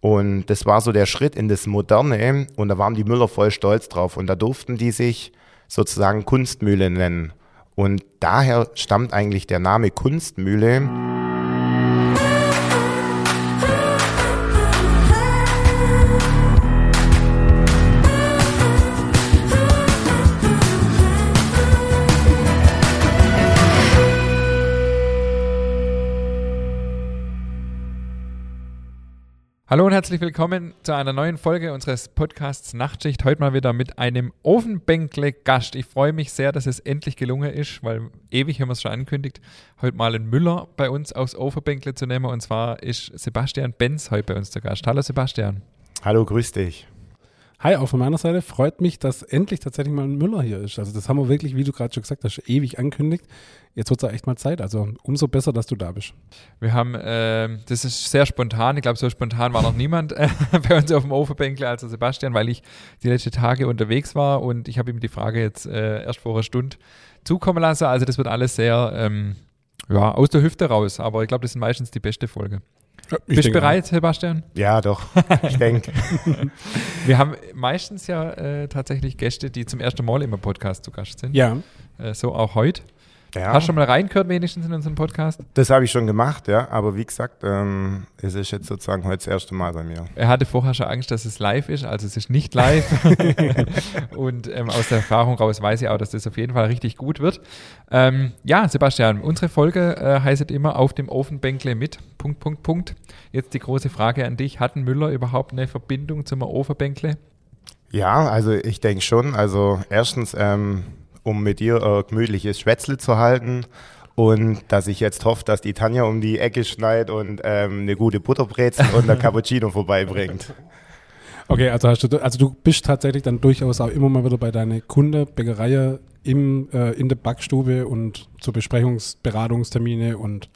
Und das war so der Schritt in das Moderne und da waren die Müller voll stolz drauf und da durften die sich sozusagen Kunstmühle nennen. Und daher stammt eigentlich der Name Kunstmühle. Hallo und herzlich willkommen zu einer neuen Folge unseres Podcasts Nachtschicht. Heute mal wieder mit einem Ofenbänkle-Gast. Ich freue mich sehr, dass es endlich gelungen ist, weil ewig haben wir es schon angekündigt, heute mal einen Müller bei uns aufs Ofenbänkle zu nehmen. Und zwar ist Sebastian Benz heute bei uns zu Gast. Hallo Sebastian. Hallo, grüß dich. Hi, auch von meiner Seite freut mich, dass endlich tatsächlich mal ein Müller hier ist. Also das haben wir wirklich, wie du gerade schon gesagt hast, ewig angekündigt. Jetzt wird es echt mal Zeit. Also umso besser, dass du da bist. Wir haben, äh, das ist sehr spontan. Ich glaube, so spontan war noch niemand äh, bei uns auf dem Ofenbänkle als Sebastian, weil ich die letzten Tage unterwegs war und ich habe ihm die Frage jetzt äh, erst vor einer Stunde zukommen lassen. Also das wird alles sehr ähm, ja, aus der Hüfte raus. Aber ich glaube, das ist meistens die beste Folge. Ich Bist du bereit, Sebastian? Ja, doch, ich denke. Wir haben meistens ja äh, tatsächlich Gäste, die zum ersten Mal im Podcast zu Gast sind. Ja. Äh, so auch heute. Ja, Hast du schon mal reingehört wenigstens in unseren Podcast? das habe ich schon gemacht, ja. Aber wie gesagt, ähm, es ist jetzt sozusagen heute das erste Mal bei mir. Er hatte vorher schon Angst, dass es live ist, also es ist nicht live. Und ähm, aus der Erfahrung raus weiß ich auch, dass das auf jeden Fall richtig gut wird. Ähm, ja, Sebastian, unsere Folge äh, heißt immer auf dem Ofenbänkle mit. Punkt, Punkt, Punkt. Jetzt die große Frage an dich. Hat ein Müller überhaupt eine Verbindung zum Ofenbänkle? Ja, also ich denke schon. Also erstens, ähm, um mit dir äh, gemütliches Schwätzle zu halten und dass ich jetzt hoffe, dass die Tanja um die Ecke schneidet und ähm, eine gute Butterbrezel und ein Cappuccino vorbeibringt. Okay, also, hast du, also du bist tatsächlich dann durchaus auch immer mal wieder bei deiner Kunde, Bäckerei im, äh, in der Backstube und zu Besprechungs-, Beratungstermine und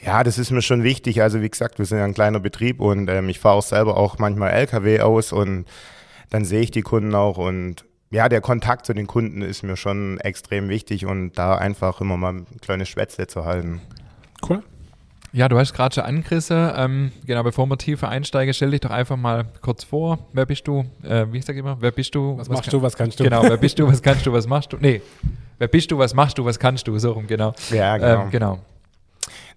Ja, das ist mir schon wichtig. Also wie gesagt, wir sind ja ein kleiner Betrieb und ähm, ich fahre auch selber auch manchmal LKW aus und dann sehe ich die Kunden auch und ja, der Kontakt zu den Kunden ist mir schon extrem wichtig und da einfach immer mal ein kleines Schwätzle zu halten. cool. Ja, du hast gerade schon angerissen. Ähm, genau, bevor wir tiefer einsteigen, stell dich doch einfach mal kurz vor. Wer bist du? Äh, wie ich sage immer, wer bist du? Was, machst du, was kannst du? Genau, wer bist du, was kannst du, was machst du? Nee, wer bist du, was machst du, was kannst du? So rum, genau. Ja, genau. Ähm, genau.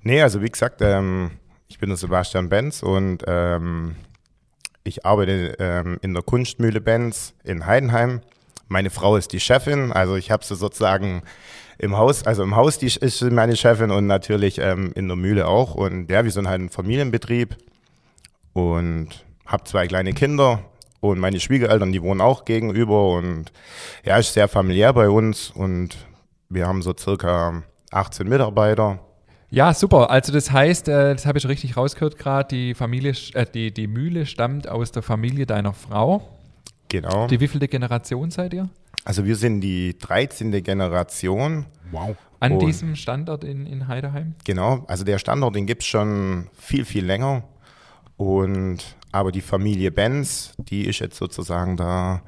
Nee, also wie gesagt, ähm, ich bin der Sebastian Benz und ähm, ich arbeite ähm, in der Kunstmühle Benz in Heidenheim. Meine Frau ist die Chefin, also ich habe sie sozusagen im Haus, also im Haus die ist sie meine Chefin und natürlich ähm, in der Mühle auch. Und ja, wir sind halt ein Familienbetrieb und habe zwei kleine Kinder und meine Schwiegereltern, die wohnen auch gegenüber und ja, ist sehr familiär bei uns und wir haben so circa 18 Mitarbeiter. Ja, super. Also das heißt, äh, das habe ich richtig rausgehört gerade, die Familie, äh, die, die Mühle stammt aus der Familie deiner Frau. Genau. Die wievielte Generation seid ihr? Also wir sind die 13. Generation. Wow. An Und- diesem Standort in, in Heideheim? Genau, also der Standort, den gibt's schon viel, viel länger. Und aber die Familie Benz, die ist jetzt sozusagen da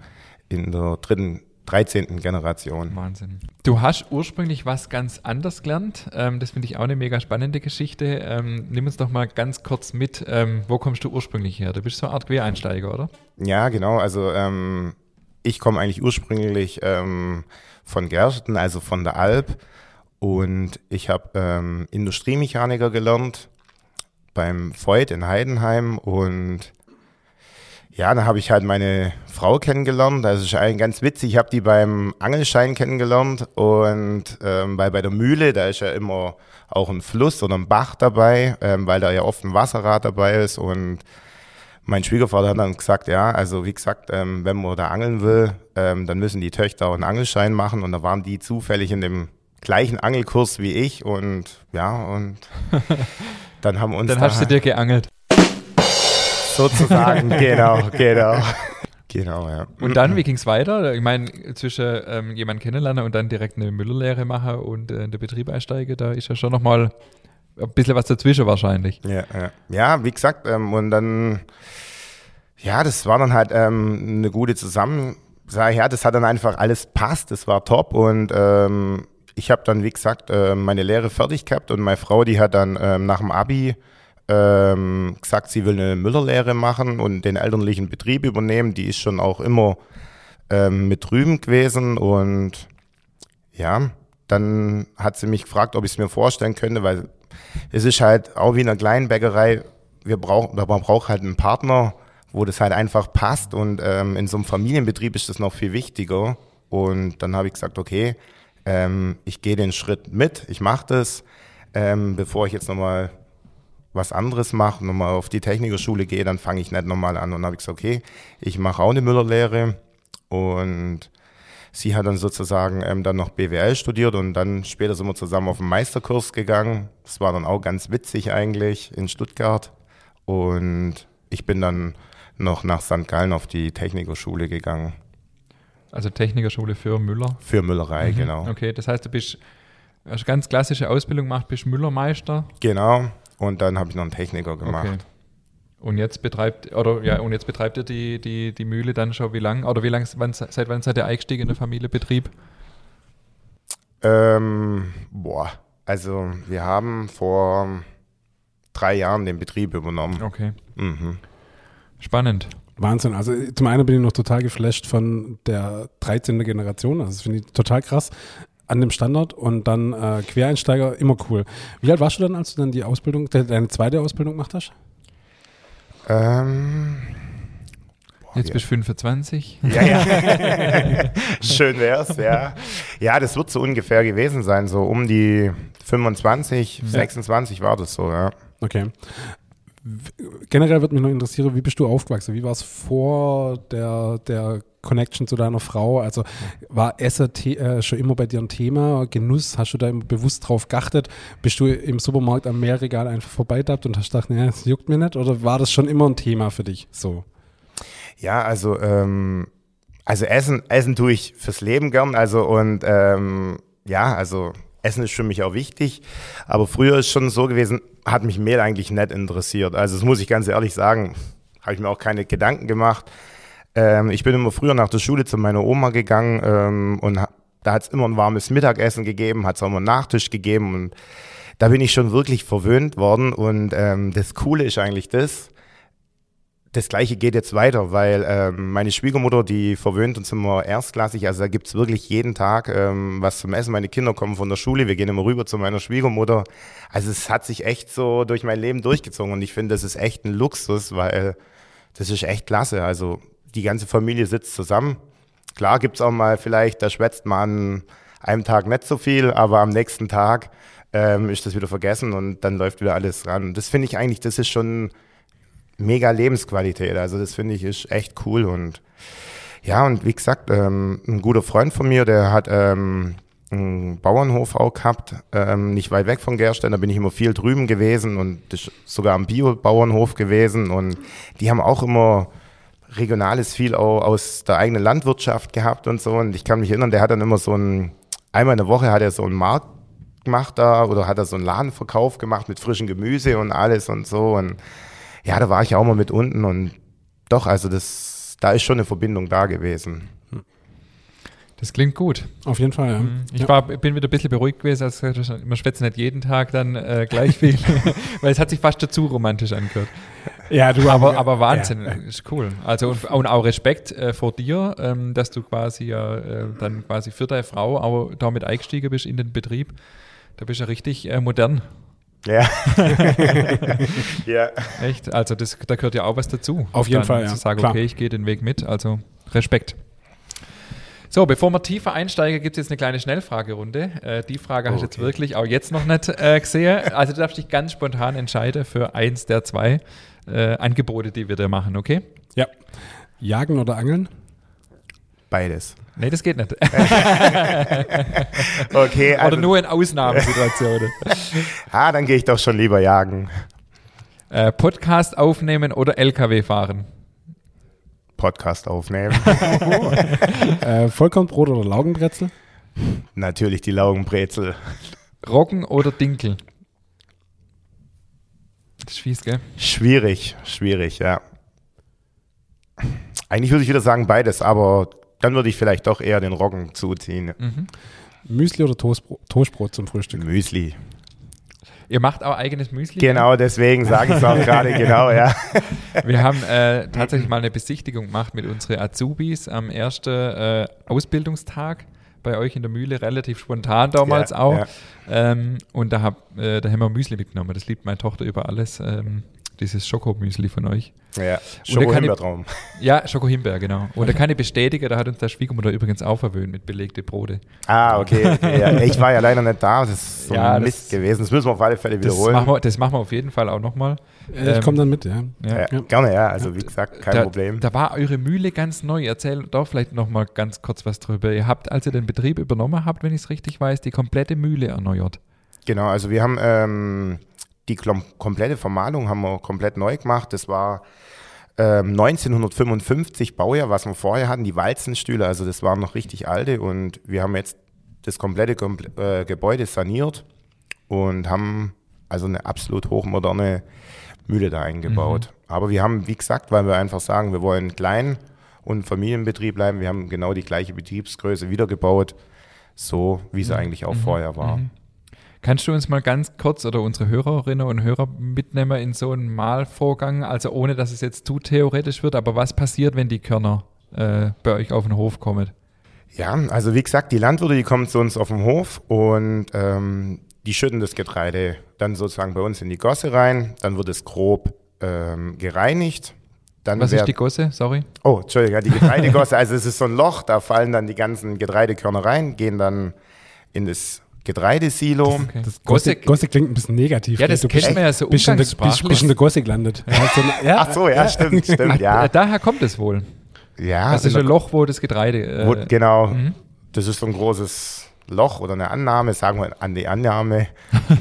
in der dritten, 13. Generation. Wahnsinn. Du hast ursprünglich was ganz anders gelernt. Ähm, das finde ich auch eine mega spannende Geschichte. Ähm, nimm uns doch mal ganz kurz mit. Ähm, wo kommst du ursprünglich her? Du bist so eine Art Quereinsteiger, oder? Ja, genau. Also ähm, ich komme eigentlich ursprünglich ähm, von Gersten, also von der Alp. Und ich habe ähm, Industriemechaniker gelernt beim Voigt in Heidenheim. Und ja, dann habe ich halt meine Frau kennengelernt. Das ist eigentlich ganz witzig. Ich habe die beim Angelschein kennengelernt. Und ähm, weil bei der Mühle, da ist ja immer auch ein Fluss oder ein Bach dabei, ähm, weil da ja oft ein Wasserrad dabei ist. Und mein Schwiegervater hat dann gesagt, ja, also wie gesagt, ähm, wenn man da angeln will, ähm, dann müssen die Töchter auch einen Angelschein machen und da waren die zufällig in dem gleichen Angelkurs wie ich und ja, und dann haben uns Dann da hast du dir geangelt. Sozusagen, genau, genau, genau, ja. Und dann, wie ging es weiter? Ich meine, zwischen ähm, jemanden kennenlernen und dann direkt eine Müllerlehre machen und äh, in den Betrieb einsteigen, da ist ja schon nochmal ein bisschen was dazwischen wahrscheinlich. Ja, ja. ja wie gesagt, ähm, und dann, ja, das war dann halt ähm, eine gute Zusammen, sag ich, ja, das hat dann einfach alles passt, das war top und ähm, ich habe dann, wie gesagt, äh, meine Lehre fertig gehabt und meine Frau, die hat dann ähm, nach dem Abi ähm, gesagt, sie will eine Müllerlehre machen und den elterlichen Betrieb übernehmen. Die ist schon auch immer ähm, mit drüben gewesen. Und ja, dann hat sie mich gefragt, ob ich es mir vorstellen könnte, weil es ist halt auch wie in einer kleinen Bäckerei, wir brauchen, man braucht halt einen Partner, wo das halt einfach passt. Und ähm, in so einem Familienbetrieb ist das noch viel wichtiger. Und dann habe ich gesagt, okay, ähm, ich gehe den Schritt mit, ich mache das, ähm, bevor ich jetzt nochmal was anderes mache, nochmal auf die Technikerschule gehe, dann fange ich nicht nochmal an. Und dann habe ich gesagt, okay, ich mache auch eine Müllerlehre und sie hat dann sozusagen ähm, dann noch BWL studiert und dann später sind wir zusammen auf den Meisterkurs gegangen. Das war dann auch ganz witzig eigentlich in Stuttgart und ich bin dann noch nach St. Gallen auf die Technikerschule gegangen. Also Technikerschule für Müller? Für Müllerei, mhm. genau. Okay, das heißt, du bist hast ganz klassische Ausbildung gemacht, bist Müllermeister? Genau, und dann habe ich noch einen Techniker gemacht. Okay. Und jetzt betreibt oder ja und jetzt betreibt ihr die, die, die Mühle dann schon wie lange oder wie lang wann, seit wann seid ihr eingestiegen in der Familienbetrieb? Ähm, boah, also wir haben vor drei Jahren den Betrieb übernommen. Okay. Mhm. Spannend. Wahnsinn. Also zum einen bin ich noch total geflasht von der 13. Generation. Also das finde ich total krass an dem Standort und dann äh, Quereinsteiger immer cool. Wie alt warst du dann, als du dann die Ausbildung, deine zweite Ausbildung gemacht hast? Ähm, boah, Jetzt bist du 25. Ja, ja. Schön wär's, ja. Ja, das wird so ungefähr gewesen sein, so um die 25, ja. 26 war das so, ja. Okay. Generell würde mich noch interessieren, wie bist du aufgewachsen? Wie war es vor der, der Connection zu deiner Frau? Also war Essen äh, schon immer bei dir ein Thema? Genuss? Hast du da bewusst drauf geachtet? Bist du im Supermarkt am Meerregal einfach vorbeidappt und hast gedacht, nee, das juckt mir nicht? Oder war das schon immer ein Thema für dich? So. Ja, also, ähm, also Essen, Essen tue ich fürs Leben gern. Also und ähm, ja, also Essen ist für mich auch wichtig. Aber früher ist schon so gewesen, hat mich Mehl eigentlich nicht interessiert. Also das muss ich ganz ehrlich sagen, habe ich mir auch keine Gedanken gemacht. Ähm, ich bin immer früher nach der Schule zu meiner Oma gegangen ähm, und da hat es immer ein warmes Mittagessen gegeben, hat es auch immer einen Nachtisch gegeben und da bin ich schon wirklich verwöhnt worden und ähm, das Coole ist eigentlich das, das gleiche geht jetzt weiter, weil ähm, meine Schwiegermutter, die verwöhnt uns immer erstklassig, also da gibt's wirklich jeden Tag ähm, was zum Essen. Meine Kinder kommen von der Schule, wir gehen immer rüber zu meiner Schwiegermutter. Also es hat sich echt so durch mein Leben durchgezogen und ich finde, das ist echt ein Luxus, weil das ist echt klasse. Also die ganze Familie sitzt zusammen. Klar gibt's auch mal vielleicht, da schwätzt man an einem Tag nicht so viel, aber am nächsten Tag ähm, ist das wieder vergessen und dann läuft wieder alles ran. Das finde ich eigentlich, das ist schon mega Lebensqualität. Also das finde ich ist echt cool und ja, und wie gesagt, ähm, ein guter Freund von mir, der hat ähm, einen Bauernhof auch gehabt, ähm, nicht weit weg von Gerstein, da bin ich immer viel drüben gewesen und sogar am Bio-Bauernhof gewesen. Und die haben auch immer Regionales viel auch aus der eigenen Landwirtschaft gehabt und so. Und ich kann mich erinnern, der hat dann immer so ein, einmal in der Woche hat er so einen Markt gemacht da oder hat er so einen Ladenverkauf gemacht mit frischem Gemüse und alles und so. Und ja, da war ich auch mal mit unten und doch, also das, da ist schon eine Verbindung da gewesen. Das klingt gut. Auf jeden Fall, ja. Mhm. Ich war, bin wieder ein bisschen beruhigt gewesen, also man schwätzt nicht jeden Tag dann äh, gleich viel, weil es hat sich fast dazu romantisch angehört. Ja, du aber, aber Wahnsinn, ja. ist cool. Also und, und auch Respekt äh, vor dir, ähm, dass du quasi ja äh, dann quasi für deine Frau auch damit eingestiegen bist in den Betrieb. Da bist du ja richtig äh, modern. Ja. ja. Echt? Also das, da gehört ja auch was dazu. Auf jeden Fall, ja. Zu sagen, Klar. okay, ich gehe den Weg mit. Also Respekt. So, bevor wir tiefer einsteigen, gibt es jetzt eine kleine Schnellfragerunde. Äh, die Frage oh, hast du jetzt wirklich auch jetzt noch nicht äh, gesehen. Also du darfst dich ganz spontan entscheiden für eins der zwei äh, Angebote, die wir dir machen, okay? Ja. Jagen oder Angeln? Beides. Nee, das geht nicht. okay. Also, Oder nur in Ausnahmesituationen. ah, dann gehe ich doch schon lieber jagen. Äh, Podcast aufnehmen oder LKW fahren? Podcast aufnehmen. äh, Vollkornbrot oder Laugenbrezel? Natürlich die Laugenbrezel. Roggen oder Dinkel? Das ist fies, gell? Schwierig, schwierig, ja. Eigentlich würde ich wieder sagen beides, aber dann würde ich vielleicht doch eher den Roggen zuziehen. Mhm. Müsli oder Toastbrot, Toastbrot zum Frühstück? Müsli. Ihr macht auch eigenes Müsli? Genau, deswegen sage ich es auch gerade, genau, ja. Wir haben äh, tatsächlich mal eine Besichtigung gemacht mit unseren Azubis am ersten äh, Ausbildungstag bei euch in der Mühle, relativ spontan damals Ja, auch. ja. Ähm, und da, hab, äh, da haben wir Müsli mitgenommen. Das liebt meine Tochter über alles. Ähm, dieses Schokomüsli von euch. ja. Und da Schoko kann ich- Himbeertraum. Ja, Schoko-Himbeer, genau. Und da kann ich bestätigen, da hat uns der Schwiegermutter übrigens auch verwöhnt mit belegte Brote. Ah, okay. okay ja. Ich war ja leider nicht da, das ist so Ja, ein das- Mist gewesen. Das müssen wir auf alle Fälle Das wiederholen. machen, wir, das machen wir auf jeden Fall auch nochmal. Äh, ich komme dann mit, ja. Ja. ja, Gerne, ja. Also wie gesagt, kein da, Problem. Da war eure Mühle ganz neu. Erzähl doch vielleicht nochmal ganz kurz was drüber. Ihr habt, als ihr den Betrieb übernommen habt, wenn ich es richtig weiß, die komplette Mühle erneuert. Genau, also wir haben ähm, die komplette Vermahlung haben wir komplett neu gemacht. Das war ähm, 1955 Baujahr, was wir vorher hatten, die Walzenstühle, also das waren noch richtig alte und wir haben jetzt das komplette Kompl äh, Gebäude saniert und haben also eine absolut hochmoderne Mühle da eingebaut. Aber wir haben, wie gesagt, weil wir einfach sagen, wir wollen klein und Familienbetrieb bleiben, wir haben genau die gleiche Betriebsgröße wiedergebaut, so wie sie eigentlich auch vorher war. Kannst du uns mal ganz kurz oder unsere Hörerinnen und Hörer mitnehmen in so einen Mahlvorgang, also ohne dass es jetzt zu theoretisch wird, aber was passiert, wenn die Körner äh, bei euch auf den Hof kommen? Ja, also wie gesagt, die Landwirte, die kommen zu uns auf den Hof und ähm, die schütten das Getreide dann sozusagen bei uns in die Gosse rein. Dann wird es grob ähm, gereinigt. Dann Was wer- ist die Gosse? Sorry. Oh, Entschuldigung, ja, die Getreidegosse. also es ist so ein Loch, da fallen dann die ganzen Getreidekörner rein, gehen dann in das Getreidesilo. Okay. Das Gosse, Gosse, Gosse klingt ein bisschen negativ. Ja, das Du kennt man ja so der, umgangssprachlich. in der Gosse gelandet. Ja, so eine- ja, Ach so, ja, stimmt, stimmt, ja. daher kommt es wohl. ja Das ist in ein Loch, wo das Getreide. Äh, Wo, genau, mhm. das ist so ein großes Loch oder eine Annahme, sagen wir an die Annahme.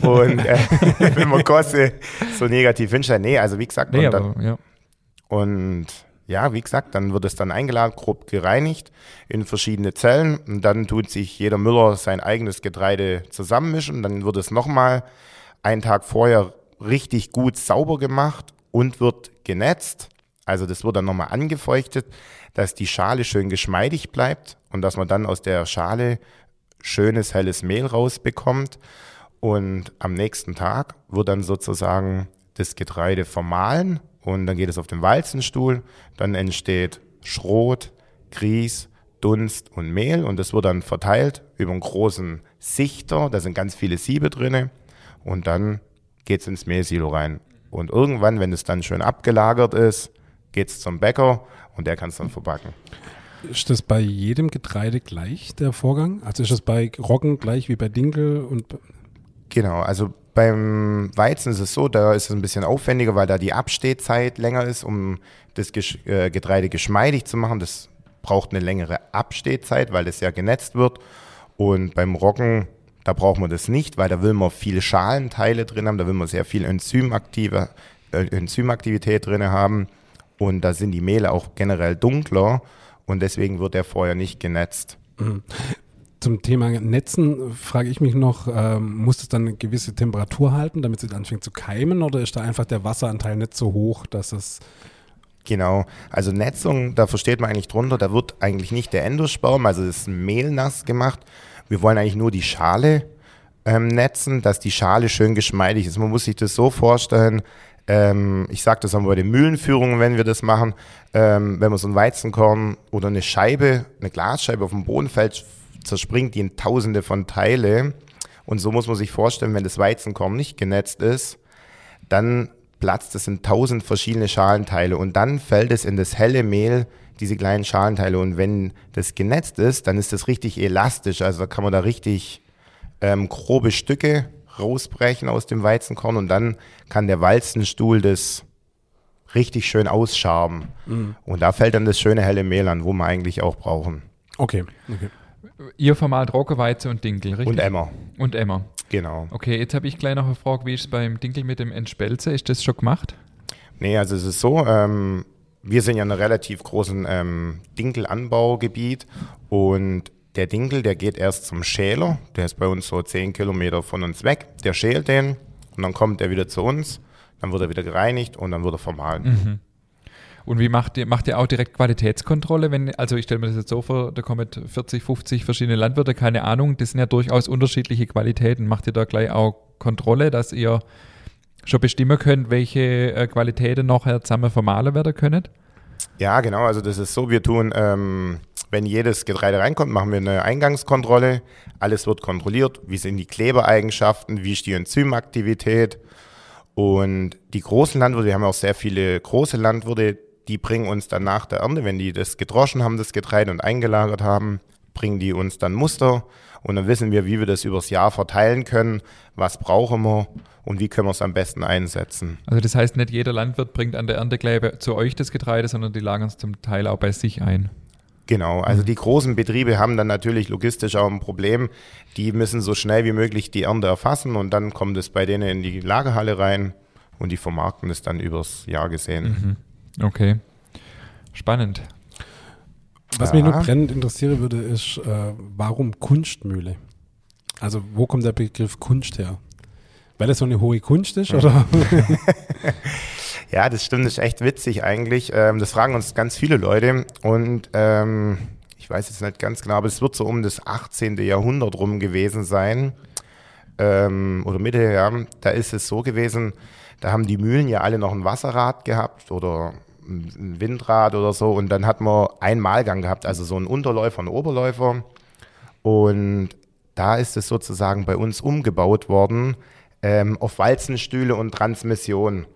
Und äh, wenn man Gosse so negativ hinstellt, nee, also wie gesagt, nee, und, dann, aber, ja. und ja, wie gesagt, dann wird es dann eingeladen, grob gereinigt in verschiedene Zellen und dann tut sich jeder Müller sein eigenes Getreide zusammenmischen. Dann wird es nochmal einen Tag vorher richtig gut sauber gemacht und wird genetzt. Also das wird dann nochmal angefeuchtet, dass die Schale schön geschmeidig bleibt und dass man dann aus der Schale schönes helles Mehl rausbekommt. Und am nächsten Tag wird dann sozusagen das Getreide vermahlen und dann geht es auf den Walzenstuhl. Dann entsteht Schrot, Grieß, Dunst und Mehl und das wird dann verteilt über einen großen Sichter. Da sind ganz viele Siebe drinne und dann geht es ins Mehlsilo rein. Und irgendwann, wenn es dann schön abgelagert ist, geht es zum Bäcker und der kann es dann verbacken. Ist das bei jedem Getreide gleich, der Vorgang? Also ist das bei Roggen gleich wie bei Dinkel und Genau, also beim Weizen ist es so, da ist es ein bisschen aufwendiger, weil da die Abstehzeit länger ist, um das äh, Getreide geschmeidig zu machen. Das braucht eine längere Abstehzeit, weil das ja genetzt wird. Und beim Roggen, da braucht man das nicht, weil da will man viele Schalenteile drin haben, da will man sehr viel Enzymaktive, äh, Enzymaktivität drin haben. Und da sind die Mehle auch generell dunkler und deswegen wird der vorher nicht genetzt. Zum Thema Netzen frage ich mich noch, ähm, muss es dann eine gewisse Temperatur halten, damit es anfängt zu keimen oder ist da einfach der Wasseranteil nicht so hoch, dass es Genau, also Netzung, da versteht man eigentlich drunter, da wird eigentlich nicht der Endosperm, also das Mehl nass gemacht. Wir wollen eigentlich nur die Schale ähm, netzen, dass die Schale schön geschmeidig ist. Man muss sich das so vorstellen, ähm, ich sage das auch bei den Mühlenführungen, wenn wir das machen, ähm, wenn man so ein Weizenkorn oder eine Scheibe, eine Glasscheibe auf dem Boden fällt, zerspringt die in tausende von Teile. Und so muss man sich vorstellen, wenn das Weizenkorn nicht genetzt ist, dann platzt es in tausend verschiedene Schalenteile und dann fällt es in das helle Mehl, diese kleinen Schalenteile. Und wenn das genetzt ist, dann ist das richtig elastisch. Also da kann man da richtig ähm, grobe Stücke rausbrechen aus dem Weizenkorn und dann kann der Walzenstuhl das richtig schön ausschaben. Und da fällt dann das schöne helle Mehl an, wo wir eigentlich auch brauchen. okay, okay. Ihr vermahlt Roggenweizen und Dinkel, richtig? Und Emmer, Und Emmer. genau. Okay, jetzt habe ich gleich noch eine Frage, wie ist es beim Dinkel mit dem Entspelze? Ist das schon gemacht? Nee, also es ist so, ähm, wir sind ja in einem relativ großen ähm, Dinkelanbaugebiet und der Dinkel, der geht erst zum Schäler, der ist bei uns so 10 Kilometer von uns weg, der schält den und dann kommt er wieder zu uns, dann wird er wieder gereinigt und dann wird er vermahlen. Und wie macht ihr, macht ihr auch direkt Qualitätskontrolle? Wenn, also ich stelle mir das jetzt so vor, da kommen 40, 50 verschiedene Landwirte, keine Ahnung, das sind ja durchaus unterschiedliche Qualitäten. Macht ihr da gleich auch Kontrolle, dass ihr schon bestimmen könnt, welche äh, Qualitäten nachher zusammen vermahlen werden können? Ja, genau. Also das ist so, wir tun, ähm, wenn jedes Getreide reinkommt, machen wir eine Eingangskontrolle. Alles wird kontrolliert. Wie sind die Klebereigenschaften? Wie ist die Enzymaktivität? Und die großen Landwirte, wir haben auch sehr viele große Landwirte, die bringen uns dann nach der Ernte, wenn die das gedroschen haben, das Getreide und eingelagert haben, bringen die uns dann Muster und dann wissen wir, wie wir das übers Jahr verteilen können, was brauchen wir und wie können wir es am besten einsetzen. Also das heißt, nicht jeder Landwirt bringt an der Ernteklebe zu euch das Getreide, sondern die lagern es zum Teil auch bei sich ein. Genau, also die großen Betriebe haben dann natürlich logistisch auch ein Problem. Die müssen so schnell wie möglich die Ernte erfassen und dann kommt es bei denen in die Lagerhalle rein und die vermarkten es dann übers Jahr gesehen. Mhm. Okay, spannend. Was ja. mich nur brennend interessieren würde, ist, äh, warum Kunstmühle? Also wo kommt der Begriff Kunst her? Weil das so eine hohe Kunst ist, oder? ja, das stimmt, das ist echt witzig eigentlich. Ähm, das fragen uns ganz viele Leute und ähm, ich weiß jetzt nicht ganz genau, aber es wird so um das 18. Jahrhundert rum gewesen sein. Ähm, oder Mitte, ja. Da ist es so gewesen, da haben die Mühlen ja alle noch ein Wasserrad gehabt oder ein Windrad oder so und dann hat man einen Malgang gehabt, also so einen Unterläufer, einen Oberläufer und da ist es sozusagen bei uns umgebaut worden ähm, auf Walzenstühle und Transmission.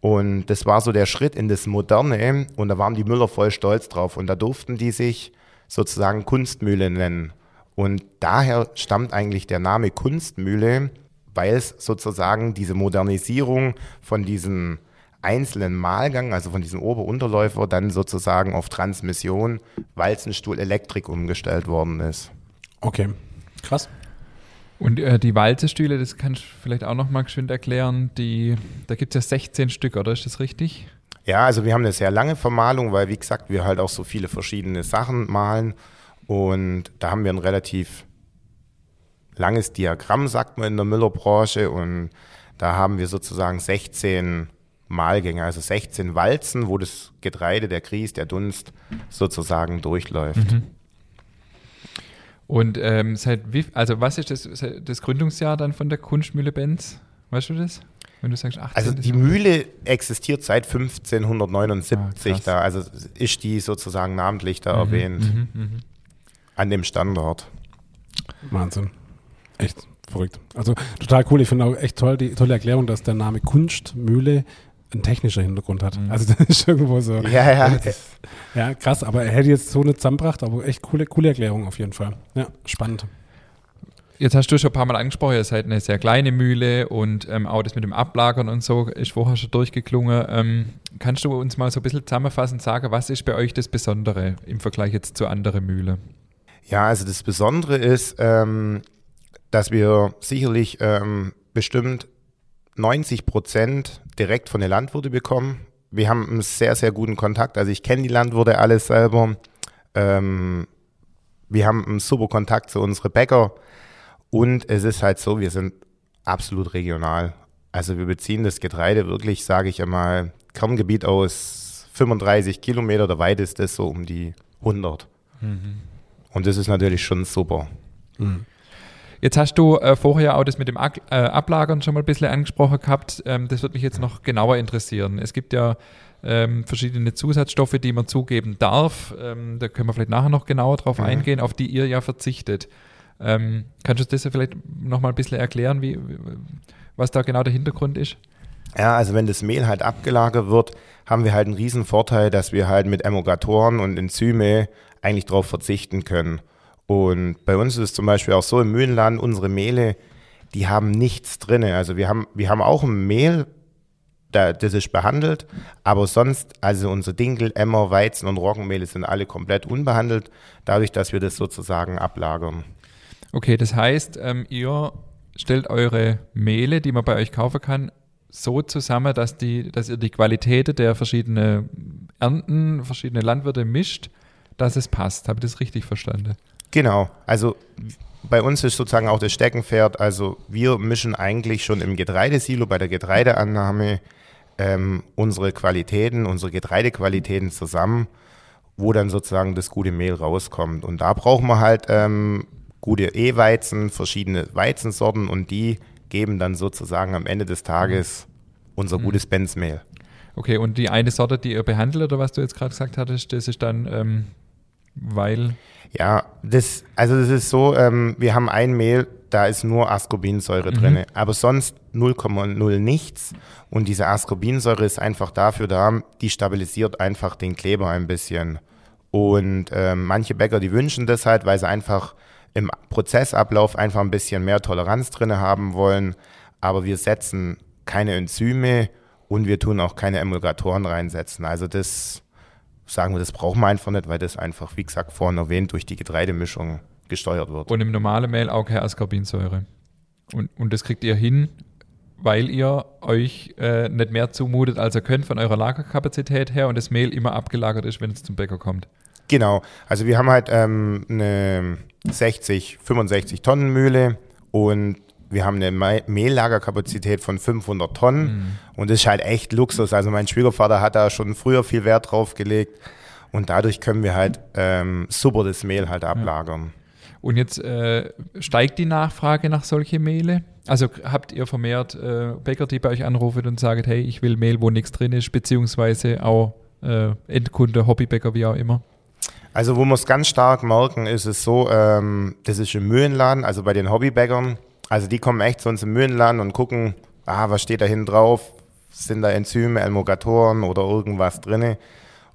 Und das war so der Schritt in das Moderne und da waren die Müller voll stolz drauf und da durften die sich sozusagen Kunstmühle nennen. Und daher stammt eigentlich der Name Kunstmühle, weil es sozusagen diese Modernisierung von diesen einzelnen Malgang, also von diesem Ober-Unterläufer, dann sozusagen auf Transmission, Walzenstuhl, Elektrik umgestellt worden ist. Okay, krass. Und äh, die Walzestühle, das kannst du vielleicht auch noch mal geschwind erklären, die, da gibt es ja 16 Stück, oder ist das richtig? Ja, also wir haben eine sehr lange Vermahlung, weil wie gesagt, wir halt auch so viele verschiedene Sachen malen und da haben wir ein relativ langes Diagramm, sagt man in der Müllerbranche und da haben wir sozusagen 16 Mahlgänge, also 16 Walzen, wo das Getreide, der Grieß, der Dunst sozusagen durchläuft. Mhm. Und ähm, seit wie, also was ist das, das Gründungsjahr dann von der Kunstmühle Benz? Weißt du das? Wenn du sagst 18. Also die Mühle existiert seit 1579 ah, da, also ist die sozusagen namentlich da mhm, erwähnt. Mhm, mh. An dem Standort. Wahnsinn. Echt verrückt. Also total cool. Ich finde auch echt toll die tolle Erklärung, dass der Name Kunstmühle ein technischer Hintergrund hat. Mhm. Also das ist irgendwo so. Ja, ja. ja, krass, aber er hätte jetzt so nicht zusammengebracht, aber echt coole, coole Erklärung auf jeden Fall. Ja, spannend. Jetzt hast du schon ein paar Mal angesprochen, ihr seid eine sehr kleine Mühle und ähm, auch das mit dem Ablagern und so ist vorher schon durchgeklungen. Ähm, kannst du uns mal so ein bisschen zusammenfassend sagen, was ist bei euch das Besondere im Vergleich jetzt zu anderen Mühlen? Ja, also das Besondere ist, ähm, dass wir sicherlich ähm, bestimmt 90 Prozent direkt von den Landwirten bekommen. Wir haben einen sehr, sehr guten Kontakt. Also ich kenne die Landwirte alles selber. Ähm, wir haben einen super Kontakt zu unseren Bäcker. Und es ist halt so, wir sind absolut regional. Also wir beziehen das Getreide wirklich, sage ich einmal, Kerngebiet aus 35 Kilometer, der weiteste ist so um die 100. Mhm. Und das ist natürlich schon super. Mhm. Jetzt hast du äh, vorher auch das mit dem Ak äh, Ablagern schon mal ein bisschen angesprochen gehabt. Ähm, das würde mich jetzt noch genauer interessieren. Es gibt ja ähm, verschiedene Zusatzstoffe, die man zugeben darf. Ähm, da können wir vielleicht nachher noch genauer drauf mhm. eingehen, auf die ihr ja verzichtet. Ähm, kannst du das ja vielleicht noch mal ein bisschen erklären, wie, was da genau der Hintergrund ist? Ja, also wenn das Mehl halt abgelagert wird, haben wir halt einen riesen Vorteil, dass wir halt mit Emulgatoren und Enzyme eigentlich darauf verzichten können. Und bei uns ist es zum Beispiel auch so im Mühlenland, unsere Mehle, die haben nichts drin. Also wir haben, wir haben auch ein Mehl, da, das ist behandelt, aber sonst, also unser Dinkel, Emmer, Weizen und Roggenmehle sind alle komplett unbehandelt, dadurch, dass wir das sozusagen ablagern. Okay, das heißt, ähm, ihr stellt eure Mehle, die man bei euch kaufen kann, so zusammen, dass, die, dass ihr die Qualität der verschiedenen Ernten, verschiedene Landwirte mischt, dass es passt. Habe ich das richtig verstanden? Genau, also bei uns ist sozusagen auch das Steckenpferd, also wir mischen eigentlich schon im Getreidesilo bei der Getreideannahme ähm, unsere Qualitäten, unsere Getreidequalitäten zusammen, wo dann sozusagen das gute Mehl rauskommt. Und da brauchen wir halt ähm, gute E-Weizen, verschiedene Weizensorten und die geben dann sozusagen am Ende des Tages unser Mhm. gutes Benzmehl. Okay, und die eine Sorte, die ihr behandelt oder was du jetzt gerade gesagt hattest, das ist dann, ähm, weil, Ja, das, also das ist so, ähm, wir haben ein Mehl, da ist nur Ascorbinsäure Mhm. drin, aber sonst 0,0 nichts. Und diese Ascorbinsäure ist einfach dafür da, die stabilisiert einfach den Kleber ein bisschen. Und ähm, manche Bäcker, die wünschen das halt, weil sie einfach im Prozessablauf einfach ein bisschen mehr Toleranz drin haben wollen. Aber wir setzen keine Enzyme und wir tun auch keine Emulgatoren reinsetzen. Also das sagen wir, das brauchen wir einfach nicht, weil das einfach, wie gesagt, vorhin erwähnt, durch die Getreidemischung gesteuert wird. und im normalen Mehl auch keine Ascorbinsäure. Und, und das kriegt ihr hin, weil ihr euch äh, nicht mehr zumutet, als ihr könnt von eurer Lagerkapazität her und das Mehl immer abgelagert ist, wenn es zum Bäcker kommt. Genau, also wir haben halt ähm, eine 60, 65 Tonnen Mühle und wir haben eine Me- Mehllagerkapazität von 500 Tonnen und das ist halt echt Luxus. Also mein Schwiegervater hat da schon früher viel Wert drauf gelegt und dadurch können wir halt ähm, super das Mehl halt ablagern. Und jetzt äh, steigt die Nachfrage nach solche Mehle? Also habt ihr vermehrt äh, Bäcker, die bei euch anrufen und sagen, hey, ich will Mehl, wo nichts drin ist, beziehungsweise auch äh, Endkunde, Hobbybäcker, wie auch immer? Also wo wir es ganz stark merken, ist es so, ähm, das ist im Mühlenladen, also bei den Hobbybäckern. Also die kommen echt zu uns im Mühlenladen und gucken, ah, was steht da hinten drauf? Sind da Enzyme, Emulgatoren oder irgendwas drinne?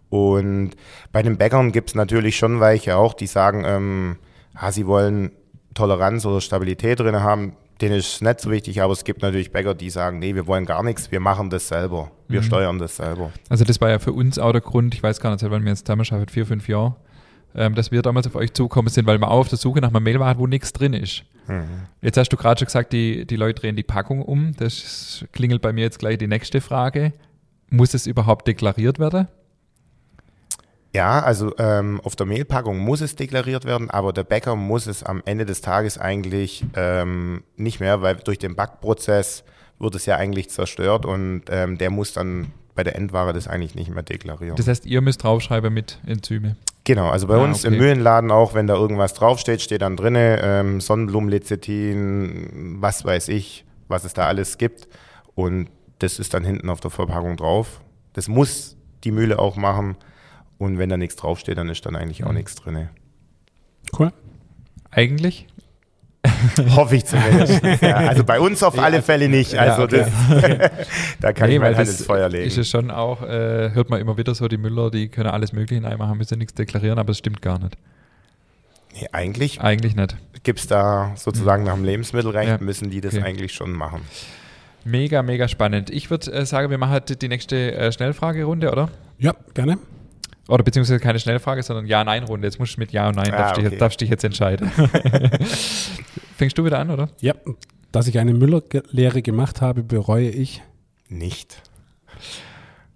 Und bei den Bäckern gibt es natürlich schon welche auch, die sagen, ähm, ah, sie wollen Toleranz oder Stabilität drin haben. Denen ist es nicht so wichtig, aber es gibt natürlich Bäcker, die sagen, nee, wir wollen gar nichts, wir machen das selber. Wir steuern das selber. Also das war ja für uns auch der Grund, ich weiß gar nicht, seit wann wir jetzt zusammen vier, fünf Jahre, ähm, dass wir damals auf euch zugekommen sind, weil wir auch auf der Suche nach einem Mehl waren, wo nichts drin ist. Jetzt hast du gerade schon gesagt, die, die Leute drehen die Packung um. Das klingelt bei mir jetzt gleich die nächste Frage. Muss es überhaupt deklariert werden? Ja, also ähm, auf der Mehlpackung muss es deklariert werden, aber der Bäcker muss es am Ende des Tages eigentlich ähm, nicht mehr, weil durch den Backprozess wird es ja eigentlich zerstört und ähm, der muss dann bei der Endware das eigentlich nicht mehr deklarieren. Das heißt, ihr müsst draufschreiben mit Enzyme. genau, also bei Ah, uns okay. im Mühlenladen auch, wenn da irgendwas draufsteht, steht dann drinne ähm, Sonnenblumenlecithin, was weiß ich, was es da alles gibt und das ist dann hinten auf der Verpackung drauf. Das muss die Mühle auch machen und wenn da nichts draufsteht, dann ist dann eigentlich auch Mhm. nichts drinne. Cool. Eigentlich? Hoffe ich zumindest. ja, also bei uns auf alle Fälle nicht. Also okay. das, da kann ich mein Hand ins Feuer ist legen. es schon auch, äh, hört man immer wieder so, die Müller, die können alles Mögliche reinmachen, müssen nichts deklarieren, aber es stimmt gar nicht. Nee, eigentlich Eigentlich nicht. gibt es da sozusagen nach dem Lebensmittelrecht, Ja. müssen die das Okay. eigentlich schon machen. Mega, mega spannend. Ich würde äh, sagen, wir machen halt die nächste äh, Schnellfragerunde, oder? Ja, gerne. Oder beziehungsweise keine Schnellfrage, sondern Ja-Nein-Runde. Jetzt musst du mit Ja und Nein, Ah, darfst, dich, okay. darfst dich jetzt entscheiden. Fängst du wieder an, oder? Ja, dass ich eine Müllerlehre gemacht habe, bereue ich. Nicht.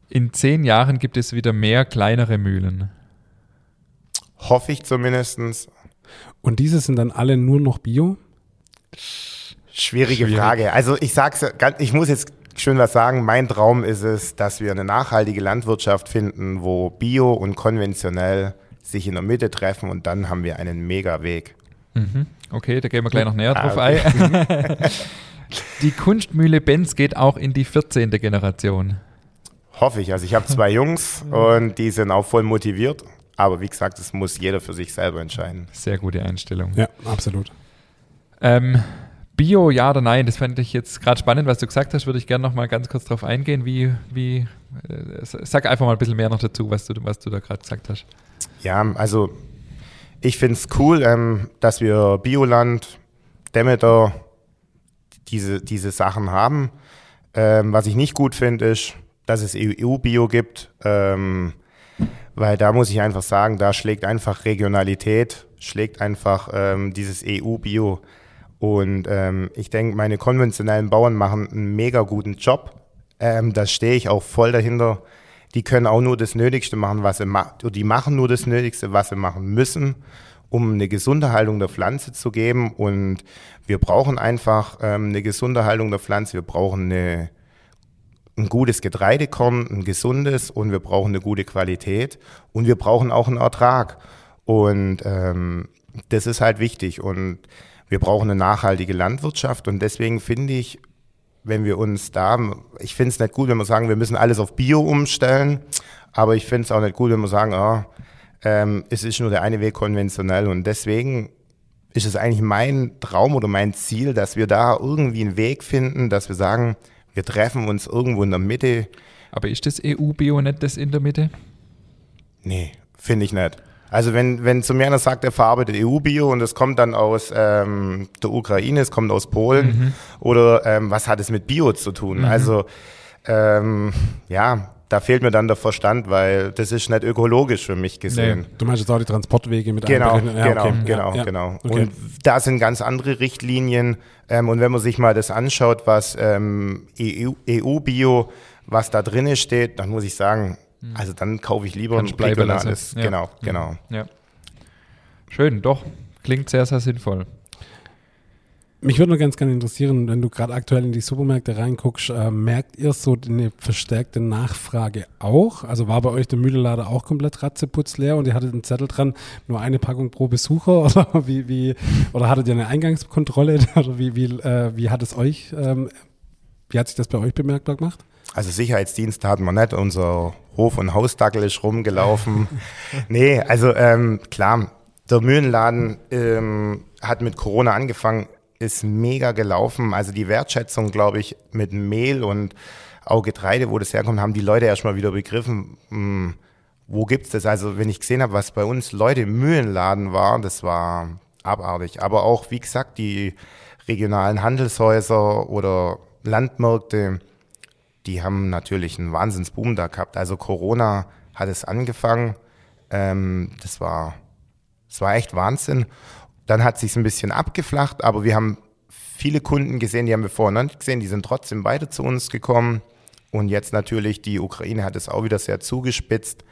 In zehn Jahren gibt es wieder mehr kleinere Mühlen. Hoffe ich zumindestens. Und diese sind dann alle nur noch Bio. Schwierige Schwierig. Frage. Also ich sag's, ganz- ich muss jetzt schön was sagen. Mein Traum ist es, dass wir eine nachhaltige Landwirtschaft finden, wo Bio und konventionell sich in der Mitte treffen und dann haben wir einen Mega-Weg. Mhm. Okay, da gehen wir gleich noch näher Ah, drauf okay. ein. Die Kunstmühle Benz geht auch in die 14. Generation. Hoffe ich. Also ich habe zwei Jungs und die sind auch voll motiviert. Aber wie gesagt, das muss jeder für sich selber entscheiden. Sehr gute Einstellung. Ja, absolut. Ähm, Bio, ja oder nein? Das fand ich jetzt gerade spannend, was du gesagt hast. Würde ich gerne noch mal ganz kurz drauf eingehen. Wie, wie, äh, sag einfach mal ein bisschen mehr noch dazu, was du, was du da gerade gesagt hast. Ja, also ich finde es cool, ähm, dass wir Bioland, Demeter, diese, diese Sachen haben. Ähm, was ich nicht gut finde, ist, dass es EU-Bio gibt, ähm, weil da muss ich einfach sagen, da schlägt einfach Regionalität, schlägt einfach ähm, dieses EU-Bio. Und ähm, ich denke, meine konventionellen Bauern machen einen mega guten Job. Ähm, da stehe ich auch voll dahinter. Die können auch nur das Nötigste machen, was sie machen. Die machen nur das Nötigste, was sie machen müssen, um eine gesunde Haltung der Pflanze zu geben. Und wir brauchen einfach ähm, eine gesunde Haltung der Pflanze. Wir brauchen eine ein gutes Getreidekorn, ein gesundes und wir brauchen eine gute Qualität und wir brauchen auch einen Ertrag. Und ähm, das ist halt wichtig und wir brauchen eine nachhaltige Landwirtschaft und deswegen finde ich, wenn wir uns da, ich finde es nicht gut, wenn wir sagen, wir müssen alles auf Bio umstellen, aber ich finde es auch nicht gut, wenn wir sagen, oh, ähm, es ist nur der eine Weg konventionell und deswegen ist es eigentlich mein Traum oder mein Ziel, dass wir da irgendwie einen Weg finden, dass wir sagen, wir treffen uns irgendwo in der Mitte. Aber ist das EU-Bio nicht das in der Mitte? Nee, finde ich nicht. Also wenn, wenn zu mir einer sagt, er verarbeitet EU-Bio und es kommt dann aus ähm, der Ukraine, es kommt aus Polen mhm. oder ähm, was hat es mit Bio zu tun? Mhm. Also ähm, ja, da fehlt mir dann der Verstand, weil das ist nicht ökologisch für mich gesehen. Nee, du meinst jetzt auch die Transportwege mit Genau, ja, genau, okay. genau, ja, genau. Okay. Und da sind ganz andere Richtlinien. Ähm, und wenn man sich mal das anschaut, was ähm, EU-Bio, e was da drin steht, dann muss ich sagen, hm. also dann kaufe ich lieber Kannst ein regionales. Ja. Genau, genau. Ja. Schön, doch. Klingt sehr, sehr sinnvoll. Mich würde nur ganz gerne interessieren, wenn du gerade aktuell in die Supermärkte reinguckst, äh, merkt ihr so eine verstärkte Nachfrage auch? Also war bei euch der Mühlelader auch komplett ratzeputzleer und ihr hattet einen Zettel dran, nur eine Packung pro Besucher oder wie, wie oder hattet ihr eine Eingangskontrolle oder wie, wie, äh, wie hat es euch, ähm, wie hat sich das bei euch bemerkbar gemacht? Also Sicherheitsdienst hatten wir nicht, unser Hof- und Hausdackel ist rumgelaufen. nee, also ähm, klar, der Mühlenladen ähm, hat mit Corona angefangen ist mega gelaufen. Also die Wertschätzung, glaube ich, mit Mehl und auch Getreide, wo das herkommt, haben die Leute erstmal wieder begriffen, mh, hm, wo gibt's das? Also wenn ich gesehen habe, was bei uns Leute im Mühlenladen war, das war abartig. Aber auch, wie gesagt, die regionalen Handelshäuser oder Landmärkte, die haben natürlich einen Wahnsinnsboom da gehabt. Also Corona hat es angefangen. Ähm, das war, das war echt Wahnsinn. Dann hat sich ein bisschen abgeflacht, aber wir haben viele Kunden gesehen, die haben wir vorher noch nicht gesehen, die sind trotzdem weiter zu uns gekommen. Und jetzt natürlich, die Ukraine hat es auch wieder sehr zugespitzt.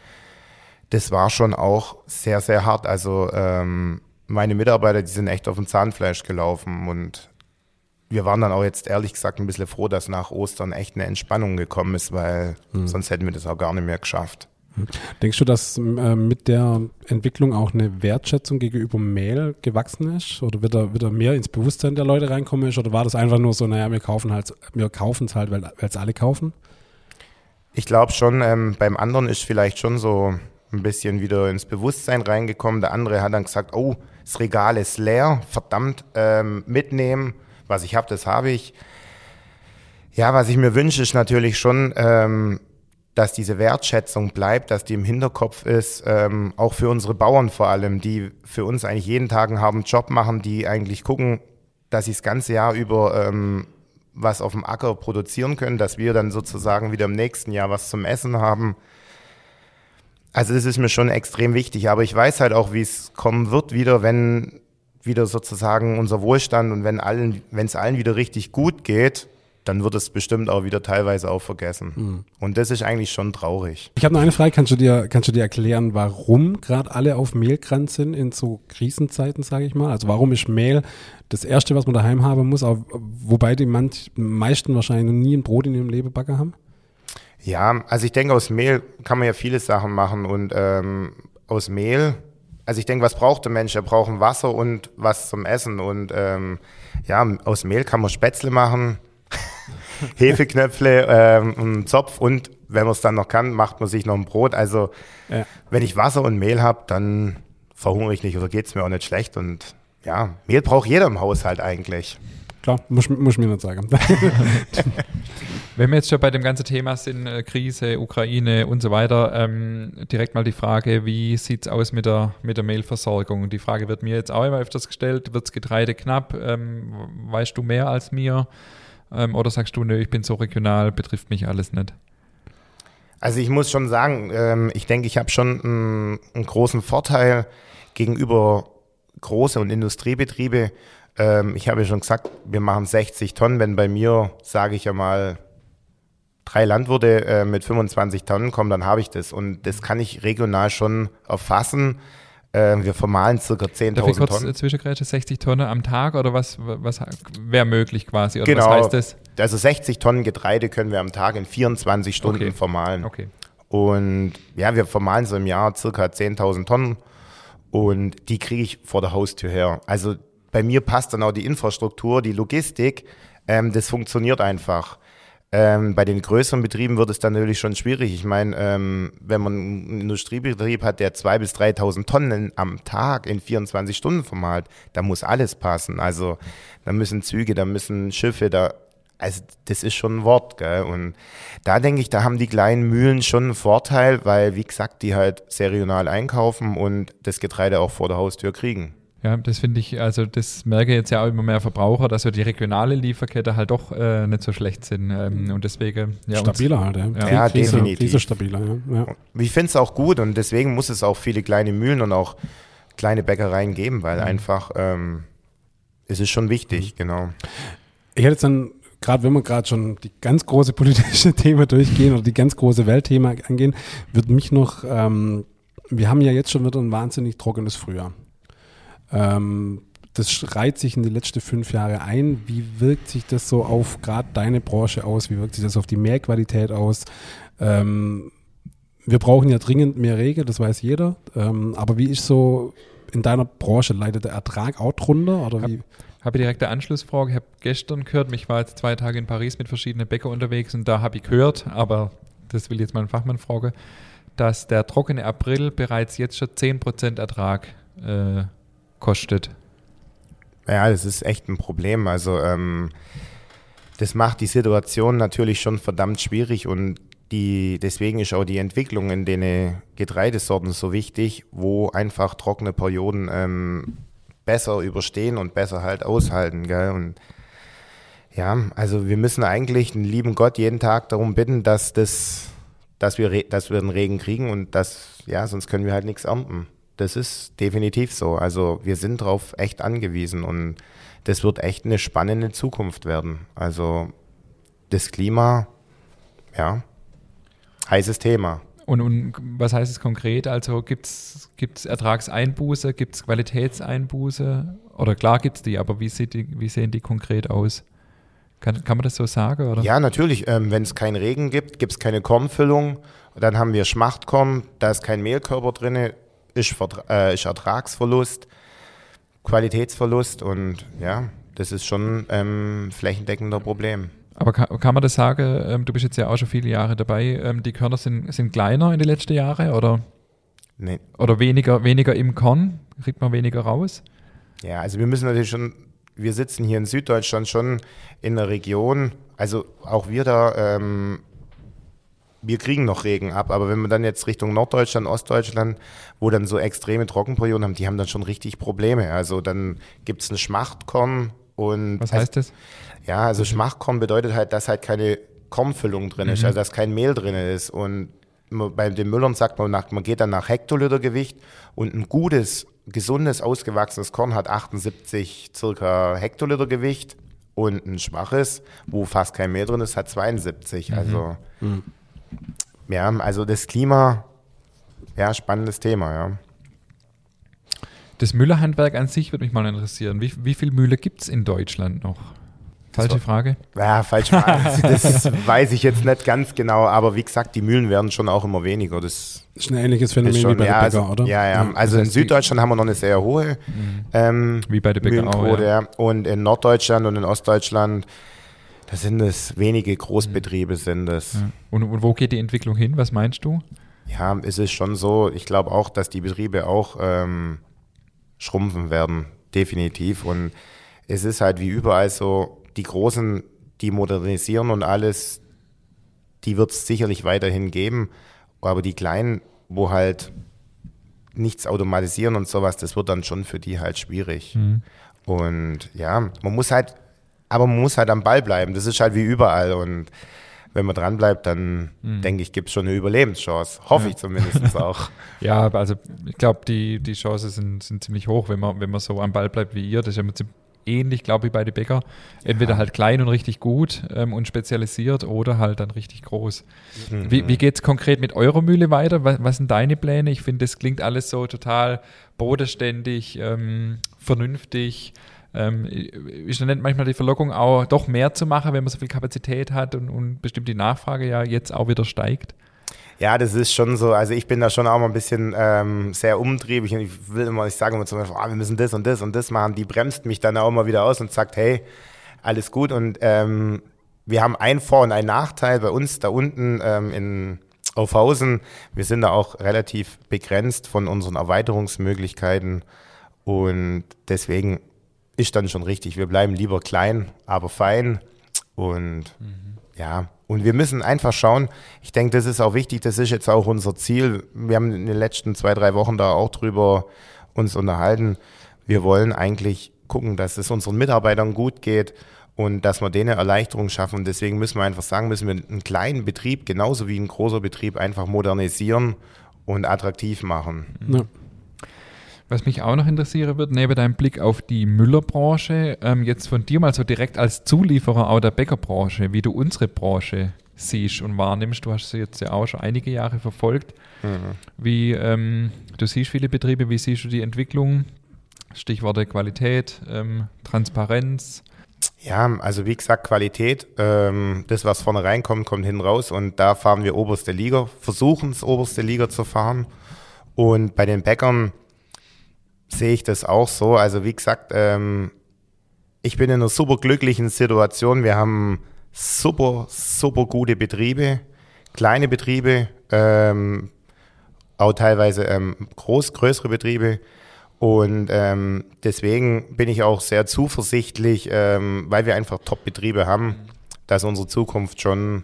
Das war schon auch sehr, sehr hart. Also ähm, meine Mitarbeiter, die sind echt auf dem Zahnfleisch gelaufen und wir waren dann auch jetzt ehrlich gesagt ein bisschen froh, dass nach Ostern echt eine Entspannung gekommen ist, weil mhm. sonst hätten wir das auch gar nicht mehr geschafft. Denkst du, dass äh, mit der Entwicklung auch eine Wertschätzung gegenüber Mehl gewachsen ist? Oder wird da, wird da mehr ins Bewusstsein der Leute reinkommen? Ist? Oder war das einfach nur so, naja, wir kaufen halt, wir kaufen es halt, weil es alle kaufen? Ich glaube schon, ähm, beim anderen ist vielleicht schon so ein bisschen wieder ins Bewusstsein reingekommen. Der andere hat dann gesagt, oh, das Regal ist leer, verdammt, ähm, mitnehmen, was ich habe, das habe ich. Ja, was ich mir wünsche, ist natürlich schon, ähm, dass diese Wertschätzung bleibt, dass die im Hinterkopf ist, ähm, auch für unsere Bauern vor allem, die für uns eigentlich jeden Tag einen harten Job machen, die eigentlich gucken, dass sie das ganze Jahr über ähm, was auf dem Acker produzieren können, dass wir dann sozusagen wieder im nächsten Jahr was zum Essen haben. Also das ist mir schon extrem wichtig, aber ich weiß halt auch, wie es kommen wird wieder, wenn wieder sozusagen unser Wohlstand und wenn allen, wenn es allen wieder richtig gut geht, dann wird es bestimmt auch wieder teilweise auch vergessen. Mhm. Und das ist eigentlich schon traurig. Ich habe noch eine Frage, kannst du dir, kannst du dir erklären, warum gerade alle auf Mehlkranz sind in so Krisenzeiten, sage ich mal? Also warum ist Mehl das Erste, was man daheim haben muss, auch, wobei die manch, meisten wahrscheinlich noch nie ein Brot in ihrem Lebebacker haben? Ja, also ich denke, aus Mehl kann man ja viele Sachen machen und ähm, aus Mehl, also ich denke, was braucht der Mensch? Er braucht Wasser und was zum Essen und ähm, ja, aus Mehl kann man Spätzle machen, Hefeknöpfle, ähm, einen Zopf und wenn man es dann noch kann, macht man sich noch ein Brot. Also ja. wenn ich Wasser und Mehl habe, dann verhungere ich nicht oder geht es mir auch nicht schlecht. Und ja, Mehl braucht jeder im Haushalt eigentlich. Klar, muss, muss ich mir nicht sagen. Wenn wir jetzt schon bei dem ganzen Thema sind, äh, Krise, Ukraine und so weiter, ähm, direkt mal die Frage, wie sieht es aus mit der, mit der Mehlversorgung? Die Frage wird mir jetzt auch immer öfters gestellt, wird das Getreide knapp? Ähm, weißt du mehr als mir? Ähm, oder sagst du, nö, ich bin so regional, betrifft mich alles nicht? Also ich muss schon sagen, ähm, ich denke, ich habe schon einen, einen, großen Vorteil gegenüber große und Industriebetriebe. Ähm, ich habe ja schon gesagt, wir machen 60 Tonnen. Wenn bei mir, sage ich ja mal, drei Landwirte äh, mit 25 Tonnen kommen, dann habe ich das. Und das kann ich regional schon erfassen. Äh, wir vermahlen circa Darf ich 10.000 kurz Tonnen. zwischengrätschen? 60 Tonnen am Tag oder was, was wäre möglich quasi? Oder Genau. was heißt das? Also 60 Tonnen Getreide können wir am Tag in 24 Stunden Okay. vermahlen. Okay. Und ja, wir vermahlen so im Jahr circa 10.000 Tonnen und die kriege ich vor der Haustür her. Also bei mir passt dann auch die Infrastruktur, die Logistik, ähm, das funktioniert einfach. Ähm, bei den größeren Betrieben wird es dann natürlich schon schwierig. Ich meine, ähm, wenn man einen Industriebetrieb hat, der 2.000 bis 3.000 Tonnen am Tag in 24 Stunden vermahlt, da muss alles passen. Also da müssen Züge, da müssen Schiffe, da also das ist schon ein Wort, gell? Und da denke ich, da haben die kleinen Mühlen schon einen Vorteil, weil, wie gesagt, die halt saisonal einkaufen und das Getreide auch vor der Haustür kriegen. Ja, das finde ich, also das merke jetzt ja auch immer mehr Verbraucher, dass so die regionale Lieferkette halt doch äh, nicht so schlecht sind. Ähm, und deswegen, ja, uns- Stabiler halt, ja. Ja. Ja, Krise, definitiv. Krise stabiler, ja. ja. Ich finde es auch gut und deswegen muss es auch viele kleine Mühlen und auch kleine Bäckereien geben, weil einfach ähm, es ist schon wichtig, genau. Ich hätte jetzt dann, gerade wenn wir gerade schon die ganz große politische Thema durchgehen oder die ganz große Weltthema angehen, würde mich noch, ähm, wir haben ja jetzt schon wieder ein wahnsinnig trockenes Frühjahr. Ähm, das reiht sich in die letzten fünf Jahre ein. Wie wirkt sich das so auf gerade deine Branche aus? Wie wirkt sich das auf die Mehrqualität aus? Ähm, wir brauchen ja dringend mehr Regen, das weiß jeder. Ähm, aber wie ist so in deiner Branche? Leidet der Ertrag auch drunter? Oder wie? Habe direkt eine Anschlussfrage. Ich habe gestern gehört, ich war jetzt zwei Tage in Paris mit verschiedenen Bäcker unterwegs und da habe ich gehört, aber das will jetzt mal ein Fachmann fragen, dass der trockene April bereits jetzt schon 10% Ertrag äh, kostet. Ja, das ist echt ein Problem. Also ähm, das macht die Situation natürlich schon verdammt schwierig und die, deswegen ist auch die Entwicklung in den Getreidesorten so wichtig, wo einfach trockene Perioden ähm, besser überstehen und besser halt aushalten. Gell? Und ja, also wir müssen eigentlich den lieben Gott jeden Tag darum bitten, dass das, dass wir, dass wir den Regen kriegen und das, ja, sonst können wir halt nichts ernten. Das ist definitiv so. Also wir sind darauf echt angewiesen und das wird echt eine spannende Zukunft werden. Also das Klima, ja, heißes Thema. Und, und was heißt es konkret? Also gibt es Ertragseinbuße, gibt es Qualitätseinbuße? Oder klar gibt es die, aber wie, sieht die, wie sehen die konkret aus? Kann, kann man das so sagen? Oder? Ja, natürlich. Ähm, Wenn es keinen Regen gibt, gibt es keine Kornfüllung. Dann haben wir Schmachtkorn, da ist kein Mehlkörper drin, ist, Vertra- äh, ist Ertragsverlust, Qualitätsverlust und ja, das ist schon ähm, flächendeckender Problem. Aber kann, kann man das sagen, ähm, du bist jetzt ja auch schon viele Jahre dabei, ähm, die Körner sind, sind kleiner in den letzten Jahren oder, Nee. oder weniger, weniger im Korn? Kriegt man weniger raus? Ja, also wir müssen natürlich schon, wir sitzen hier in Süddeutschland schon in der Region, also auch wir da, ähm, wir kriegen noch Regen ab, aber wenn wir dann jetzt Richtung Norddeutschland, Ostdeutschland, wo dann so extreme Trockenperioden haben, die haben dann schon richtig Probleme. Also dann gibt es ein Schmachtkorn und Was heißt das? ja, also Schmachtkorn bedeutet halt, dass halt keine Kornfüllung drin ist, also dass kein Mehl drin ist. Und man- bei den Müllern sagt man, nach, man geht dann nach Hektolitergewicht und ein gutes, gesundes, ausgewachsenes Korn hat 78 circa Hektolitergewicht und ein schwaches, wo fast kein Mehl drin ist, hat 72. Also ja, also das Klima, ja, spannendes Thema, ja. Das Müllerhandwerk an sich würde mich mal interessieren. Wie, wie viele Mühle gibt es in Deutschland noch? Falsche war- Frage. Ja, falsch. das weiß ich jetzt nicht ganz genau, aber wie gesagt, die Mühlen werden schon auch immer weniger. Das Das ist ein ähnliches Phänomen ist wie schon, bei ja, der Bäcker, also, oder? ja, ja. Also in heißt, Süddeutschland haben wir noch eine sehr hohe ähm, Wie bei der Bäcker auch, ja. Und in Norddeutschland und in Ostdeutschland, da sind es wenige Großbetriebe, sind es. Ja. Und, und wo geht die Entwicklung hin? Was meinst du? Ja, es ist schon so. Ich glaube auch, dass die Betriebe auch ähm, schrumpfen werden, definitiv. Und es ist halt wie überall so, die Großen, die modernisieren und alles, die wird es sicherlich weiterhin geben. Aber die Kleinen, wo halt nichts automatisieren und sowas, das wird dann schon für die halt schwierig. Und ja, man muss halt, aber man muss halt am Ball bleiben. Das ist halt wie überall. Und wenn man dran bleibt, dann denke ich, gibt es schon eine Überlebenschance. Hoffe ich zumindest auch. Ja, also ich glaube, die, die Chancen sind, sind ziemlich hoch, wenn man, wenn man so am Ball bleibt wie ihr. Das ist ja im Prinzip ähnlich, glaube ich, bei den Bäcker. Entweder Ja. halt klein und richtig gut ähm, und spezialisiert oder halt dann richtig groß. Mhm. Wie, wie geht es konkret mit eurer Mühle weiter? Was, was sind deine Pläne? Ich finde, das klingt alles so total bodenständig, ähm, vernünftig. Ähm, ist dann manchmal die Verlockung auch doch mehr zu machen, wenn man so viel Kapazität hat und, und bestimmt die Nachfrage ja jetzt auch wieder steigt? Ja, das ist schon so. Also ich bin da schon auch mal ein bisschen ähm, sehr umtriebig und ich will immer, ich sage immer zum Beispiel, ah, wir müssen das und das und das machen. Die bremst mich dann auch mal wieder aus und sagt, hey, alles gut. Und ähm, wir haben einen Vor- und einen Nachteil bei uns da unten ähm, in Aufhausen. Wir sind da auch relativ begrenzt von unseren Erweiterungsmöglichkeiten und deswegen ist dann schon richtig. Wir bleiben lieber klein, aber fein und ja, und wir müssen einfach schauen. Ich denke, das ist auch wichtig. Das ist jetzt auch unser Ziel. Wir haben in den letzten zwei, drei Wochen da auch drüber uns unterhalten. Wir wollen eigentlich gucken, dass es unseren Mitarbeitern gut geht und dass wir denen Erleichterung schaffen. Und deswegen müssen wir einfach sagen, müssen wir einen kleinen Betrieb genauso wie ein großer Betrieb einfach modernisieren und attraktiv machen. Ja. Was mich auch noch interessieren wird, neben deinem Blick auf die Müllerbranche, ähm, jetzt von dir mal so direkt als Zulieferer auch der Bäckerbranche, wie du unsere Branche siehst und wahrnimmst. Du hast sie jetzt ja auch schon einige Jahre verfolgt. Wie ähm, du siehst viele Betriebe, wie siehst du die Entwicklung? Stichworte Qualität, ähm, Transparenz. Ja, also wie gesagt, Qualität, ähm, das, was vorne reinkommt, kommt hinten raus und da fahren wir oberste Liga, versuchen es oberste Liga zu fahren. Und bei den Bäckern sehe ich das auch so. Also wie gesagt, ähm, ich bin in einer super glücklichen Situation. Wir haben super, super gute Betriebe, kleine Betriebe, ähm, auch teilweise ähm, groß, größere Betriebe. Und ähm, deswegen bin ich auch sehr zuversichtlich, ähm, weil wir einfach Top-Betriebe haben, dass unsere Zukunft schon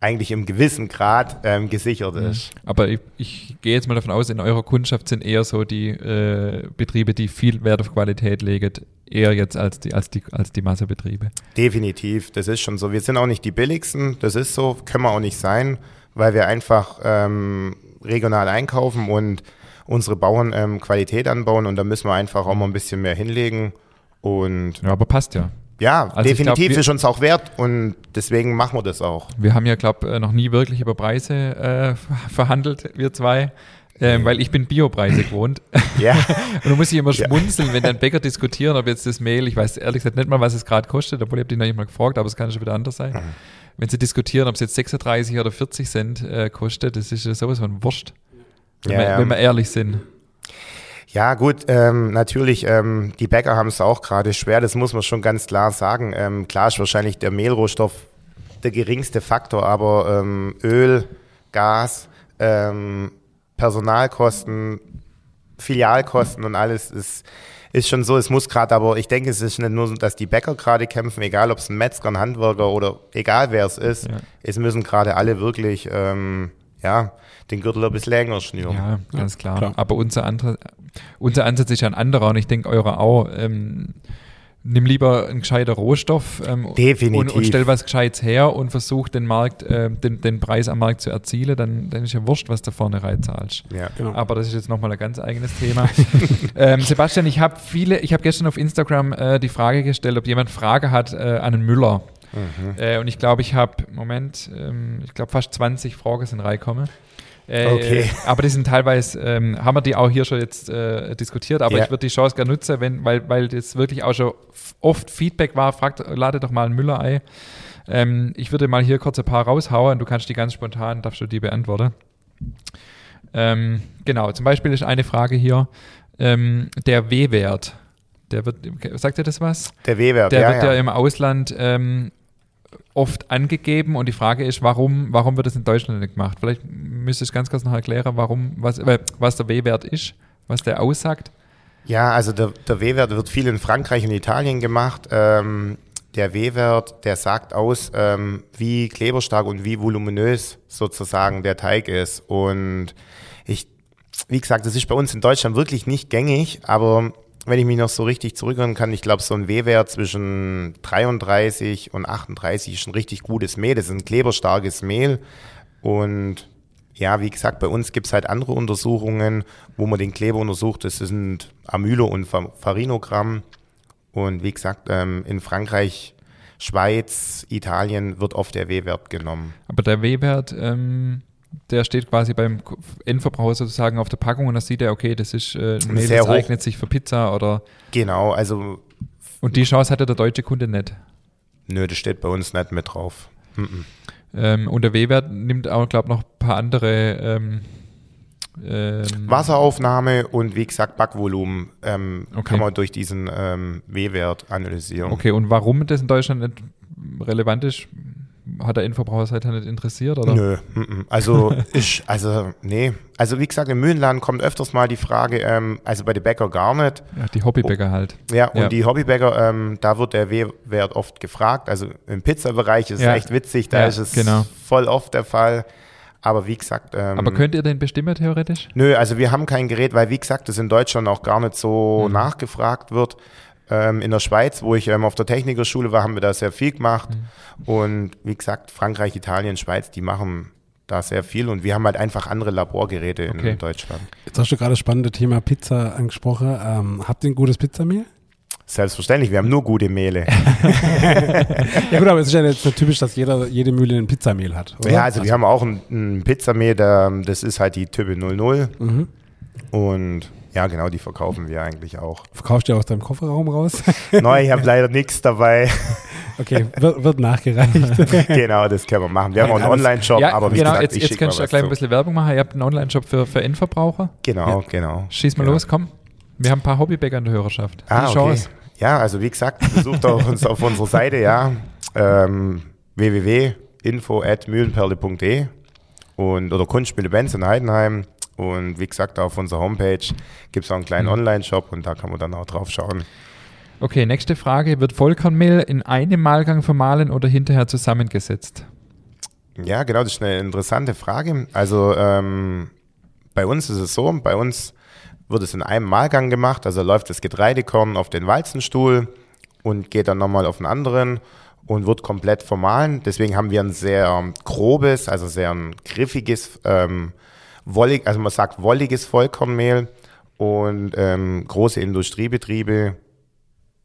eigentlich im gewissen Grad ähm, gesichert ist. Aber ich, ich gehe jetzt mal davon aus, in eurer Kundschaft sind eher so die äh, Betriebe, die viel Wert auf Qualität legen, eher jetzt als die, als die, als die Massebetriebe. Definitiv, das ist schon so. Wir sind auch nicht die billigsten, das ist so, können wir auch nicht sein, weil wir einfach ähm, regional einkaufen und unsere Bauern ähm, Qualität anbauen und da müssen wir einfach auch mal ein bisschen mehr hinlegen. Und Ja, aber passt ja. Ja, Also ich definitiv glaub, wir- ist uns auch wert und deswegen machen wir das auch. Wir haben ja, glaube noch nie wirklich über Preise äh, verhandelt, wir zwei. Ähm, weil ich bin Biopreise gewohnt. Ja, Und du musst dich immer Ja. schmunzeln, wenn dann Bäcker diskutieren, ob jetzt das Mehl, ich weiß ehrlich gesagt nicht mal, was es gerade kostet, obwohl ich habe die noch nicht mal gefragt, aber es kann schon wieder anders sein. Wenn sie diskutieren, ob es jetzt 36 oder 40 Cent äh, kostet, das ist ja sowas von Wurscht. Wenn, Ja, wir, ja. wenn wir ehrlich sind. Ja gut, ähm, natürlich, ähm, die Bäcker haben es auch gerade schwer, das muss man schon ganz klar sagen. Ähm, klar ist wahrscheinlich der Mehlrohstoff der geringste Faktor, aber ähm, Öl, Gas, ähm, Personalkosten, Filialkosten und alles ist, ist schon so. Es muss gerade, aber ich denke, es ist nicht nur, so, dass die Bäcker gerade kämpfen, egal ob es ein Metzger, ein Handwerker oder egal wer es ist. Ja. Es müssen gerade alle wirklich, ähm, ja, den Gürtel ein bisschen länger schnüren. Ja, ganz klar. klar. Aber unser, andere, unser Ansatz ist ja ein anderer und ich denke, eurer auch. Ähm, nimm lieber einen gescheiter Rohstoff ähm, Definitiv. Und, und stell was Gescheites her und versuch den Markt, äh, den, den Preis am Markt zu erzielen, dann, dann ist ja wurscht, was du vorne reinzahlst. Ja. Genau. Aber das ist jetzt nochmal ein ganz eigenes Thema. ähm, Sebastian, ich habe viele, ich habe gestern auf Instagram äh, die Frage gestellt, ob jemand Frage hat äh, an einen Müller. Äh, und ich glaube, ich habe, Moment, ähm, ich glaube fast 20 Fragen sind reingekommen. Äh, Okay. Aber die sind teilweise, ähm, haben wir die auch hier schon jetzt äh, diskutiert, aber Ja. ich würde die Chance gerne nutzen, wenn, weil, weil das wirklich auch schon oft Feedback war, fragt, lade doch mal ein. Ähm, ich würde mal hier kurz ein paar raushauen und du kannst die ganz spontan, darfst du die beantworten. Ähm, genau, zum Beispiel ist eine Frage hier, ähm, der W-Wert. Der wird, sagt ihr das was? Der W-Wert, Der ja, wird ja. ja. im Ausland ähm, oft angegeben und die Frage ist, warum, warum wird das in Deutschland nicht gemacht? Vielleicht müsstest du ganz kurz noch erklären, warum, was, äh, was der W-Wert ist, was der aussagt. Ja, also der, der W-Wert wird viel in Frankreich und Italien gemacht. Ähm, der W-Wert, der sagt aus, ähm, wie kleberstark und wie voluminös sozusagen der Teig ist. Und ich, wie gesagt, das ist bei uns in Deutschland wirklich nicht gängig, aber wenn ich mich noch so richtig zurückerinnern kann, ich glaube, so ein W-Wert zwischen 33 und 38 ist ein richtig gutes Mehl. Das ist ein kleberstarkes Mehl. Und ja, wie gesagt, bei uns gibt es halt andere Untersuchungen, wo man den Kleber untersucht. Das sind Amylo- und Fa- Farinogramm. Und wie gesagt, ähm, in Frankreich, Schweiz, Italien wird oft der W-Wert genommen. Aber der W-Wert, ähm, der steht quasi beim Endverbraucher sozusagen auf der Packung und da sieht er, okay, das ist äh, ein Mehl, Sehr das hoch. eignet sich für Pizza oder Genau, also und die Chance hatte der deutsche Kunde nicht. nö, das steht bei uns nicht mit drauf. Mhm. Ähm, und der W-Wert nimmt auch, glaube ich, noch ein paar andere ähm, ähm, Wasseraufnahme und wie gesagt Backvolumen ähm, Okay. kann man durch diesen ähm, W-Wert analysieren. Okay, und warum das in Deutschland nicht relevant ist, hat der Endverbraucherseite nicht interessiert? Oder? Nö, also ich, also nee, also wie gesagt im Mühlenladen kommt öfters mal die Frage, ähm, also bei den Bäcker gar nicht. Ja, die Hobbybäcker halt. Ja, und Ja. die Hobbybäcker, ähm, da wird der W-Wert oft gefragt. Also im Pizzabereich ist Ja. es echt witzig, da ist es genau. voll oft der Fall. Aber wie gesagt, ähm, Aber könnt ihr den bestimmen theoretisch? Nö, also wir haben kein Gerät, weil wie gesagt, das in Deutschland auch gar nicht so Mhm. nachgefragt wird. Ähm, in der Schweiz, wo ich ähm, auf der Technikerschule war, haben wir da sehr viel gemacht. Mhm. Und wie gesagt, Frankreich, Italien, Schweiz, die machen da sehr viel. Und wir haben halt einfach andere Laborgeräte in Okay. Deutschland. Jetzt hast du gerade das spannende Thema Pizza angesprochen. Ähm, habt ihr ein gutes Pizzamehl? Selbstverständlich, wir haben nur gute Mehle. Ja gut, aber es ist ja jetzt so typisch, dass jeder, jede Mühle ein Pizzamehl hat, oder? Ja, also wir haben auch ein, ein Pizzamehl, das ist halt die Type 00. Mhm. Und ja, genau, die verkaufen wir eigentlich auch. Verkaufst du aus deinem Kofferraum raus? Neu, ich habe leider nichts dabei. Okay, wird, wird nachgereicht. genau, das können wir machen. Wir haben auch einen Online-Shop, ja, aber wie genau, gesagt, jetzt, ich jetzt kannst du ja gleich ein bisschen Werbung machen. Ihr habt einen Online-Shop für, für Endverbraucher. Genau, genau. Schieß mal genau. los, komm. Wir haben ein paar Hobbybäcker in der Hörerschaft. Ah, Die okay. Chance. Ja, also wie gesagt, besucht auch uns auf unserer Seite, ja. Ähm, www.info.mühlenperle.de und oder Kunstspiele Benz in Heidenheim. Und wie gesagt, auf unserer Homepage gibt es auch einen kleinen Mhm. Online-Shop und da kann man dann auch drauf schauen. Okay, nächste Frage. Wird Vollkornmehl in einem Mahlgang vermahlen oder hinterher zusammengesetzt? Ja, genau, das ist eine interessante Frage. Also ähm, bei uns ist es so, bei uns wird es in einem Mahlgang gemacht, also läuft das Getreidekorn auf den Walzenstuhl und geht dann nochmal auf den anderen und wird komplett vermahlen. Deswegen haben wir ein sehr grobes, also sehr griffiges, ähm, wollig, also man sagt wolliges Vollkornmehl und ähm, große Industriebetriebe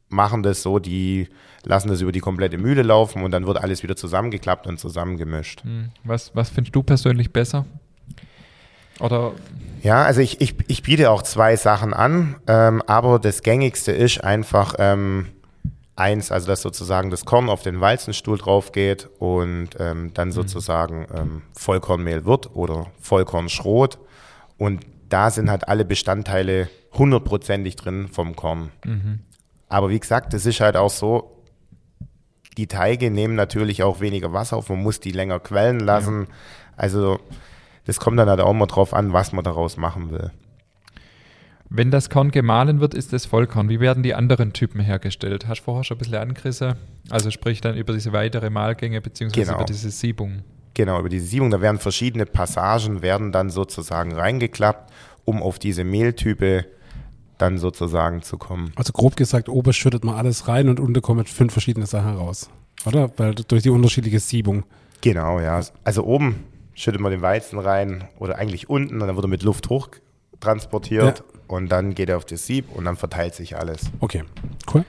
machen das so, die lassen das über die komplette Mühle laufen und dann wird alles wieder zusammengeklappt und zusammengemischt. Hm, Was, was findest du persönlich besser? Oder Ja, also ich, ich, ich biete auch zwei Sachen an, ähm, aber das gängigste ist einfach ähm, eins, also dass sozusagen das Korn auf den Walzenstuhl drauf geht und ähm, dann sozusagen ähm, Vollkornmehl wird oder Vollkornschrot und da sind halt alle Bestandteile hundertprozentig drin vom Korn. Aber wie gesagt, es ist halt auch so, die Teige nehmen natürlich auch weniger Wasser auf, man muss die länger quellen lassen. Also das kommt dann halt auch mal drauf an, was man daraus machen will. Wenn das Korn gemahlen wird, ist es Vollkorn. Wie werden die anderen Typen hergestellt? Hast du vorher schon ein bisschen angerissen? Also sprich dann über diese weitere Mahlgänge beziehungsweise Genau. über diese Siebung. Genau, über diese Siebung, da werden verschiedene Passagen, werden dann sozusagen reingeklappt, um auf diese Mehltype dann sozusagen zu kommen. Also grob gesagt, oben schüttet man alles rein und unten kommen fünf verschiedene Sachen raus. Oder? Weil durch die unterschiedliche Siebung. Genau, ja. Also oben schüttet man den Weizen rein oder eigentlich unten und dann wird er mit Luft hoch transportiert Ja. Und dann geht er auf das Sieb und dann verteilt sich alles. Okay, cool.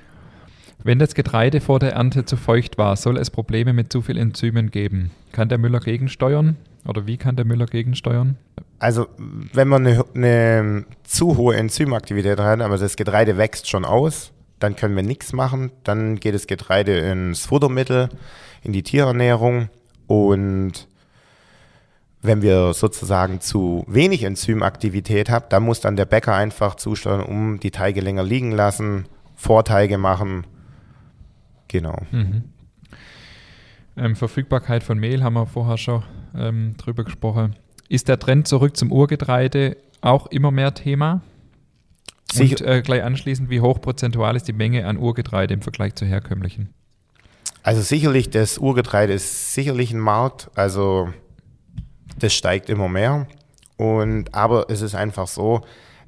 Wenn das Getreide vor der Ernte zu feucht war, soll es Probleme mit zu viel Enzymen geben. Kann der Müller gegensteuern? Oder wie kann der Müller gegensteuern? Also wenn man eine, eine zu hohe Enzymaktivität hat, aber das Getreide wächst schon aus, dann können wir nichts machen. Dann geht das Getreide ins Futtermittel, in die Tierernährung und wenn wir sozusagen zu wenig Enzymaktivität haben, dann muss dann der Bäcker einfach zusteuern, um die Teige länger liegen lassen, Vorteige machen. Genau. Mhm. Ähm, Verfügbarkeit von Mehl haben wir vorher schon ähm, drüber gesprochen. Ist der Trend zurück zum Urgetreide auch immer mehr Thema? Sicher- Und äh, gleich anschließend, wie hoch prozentual ist die Menge an Urgetreide im Vergleich zu herkömmlichen? Also sicherlich, das Urgetreide ist sicherlich ein Markt, also das steigt immer mehr. Und aber es ist einfach so,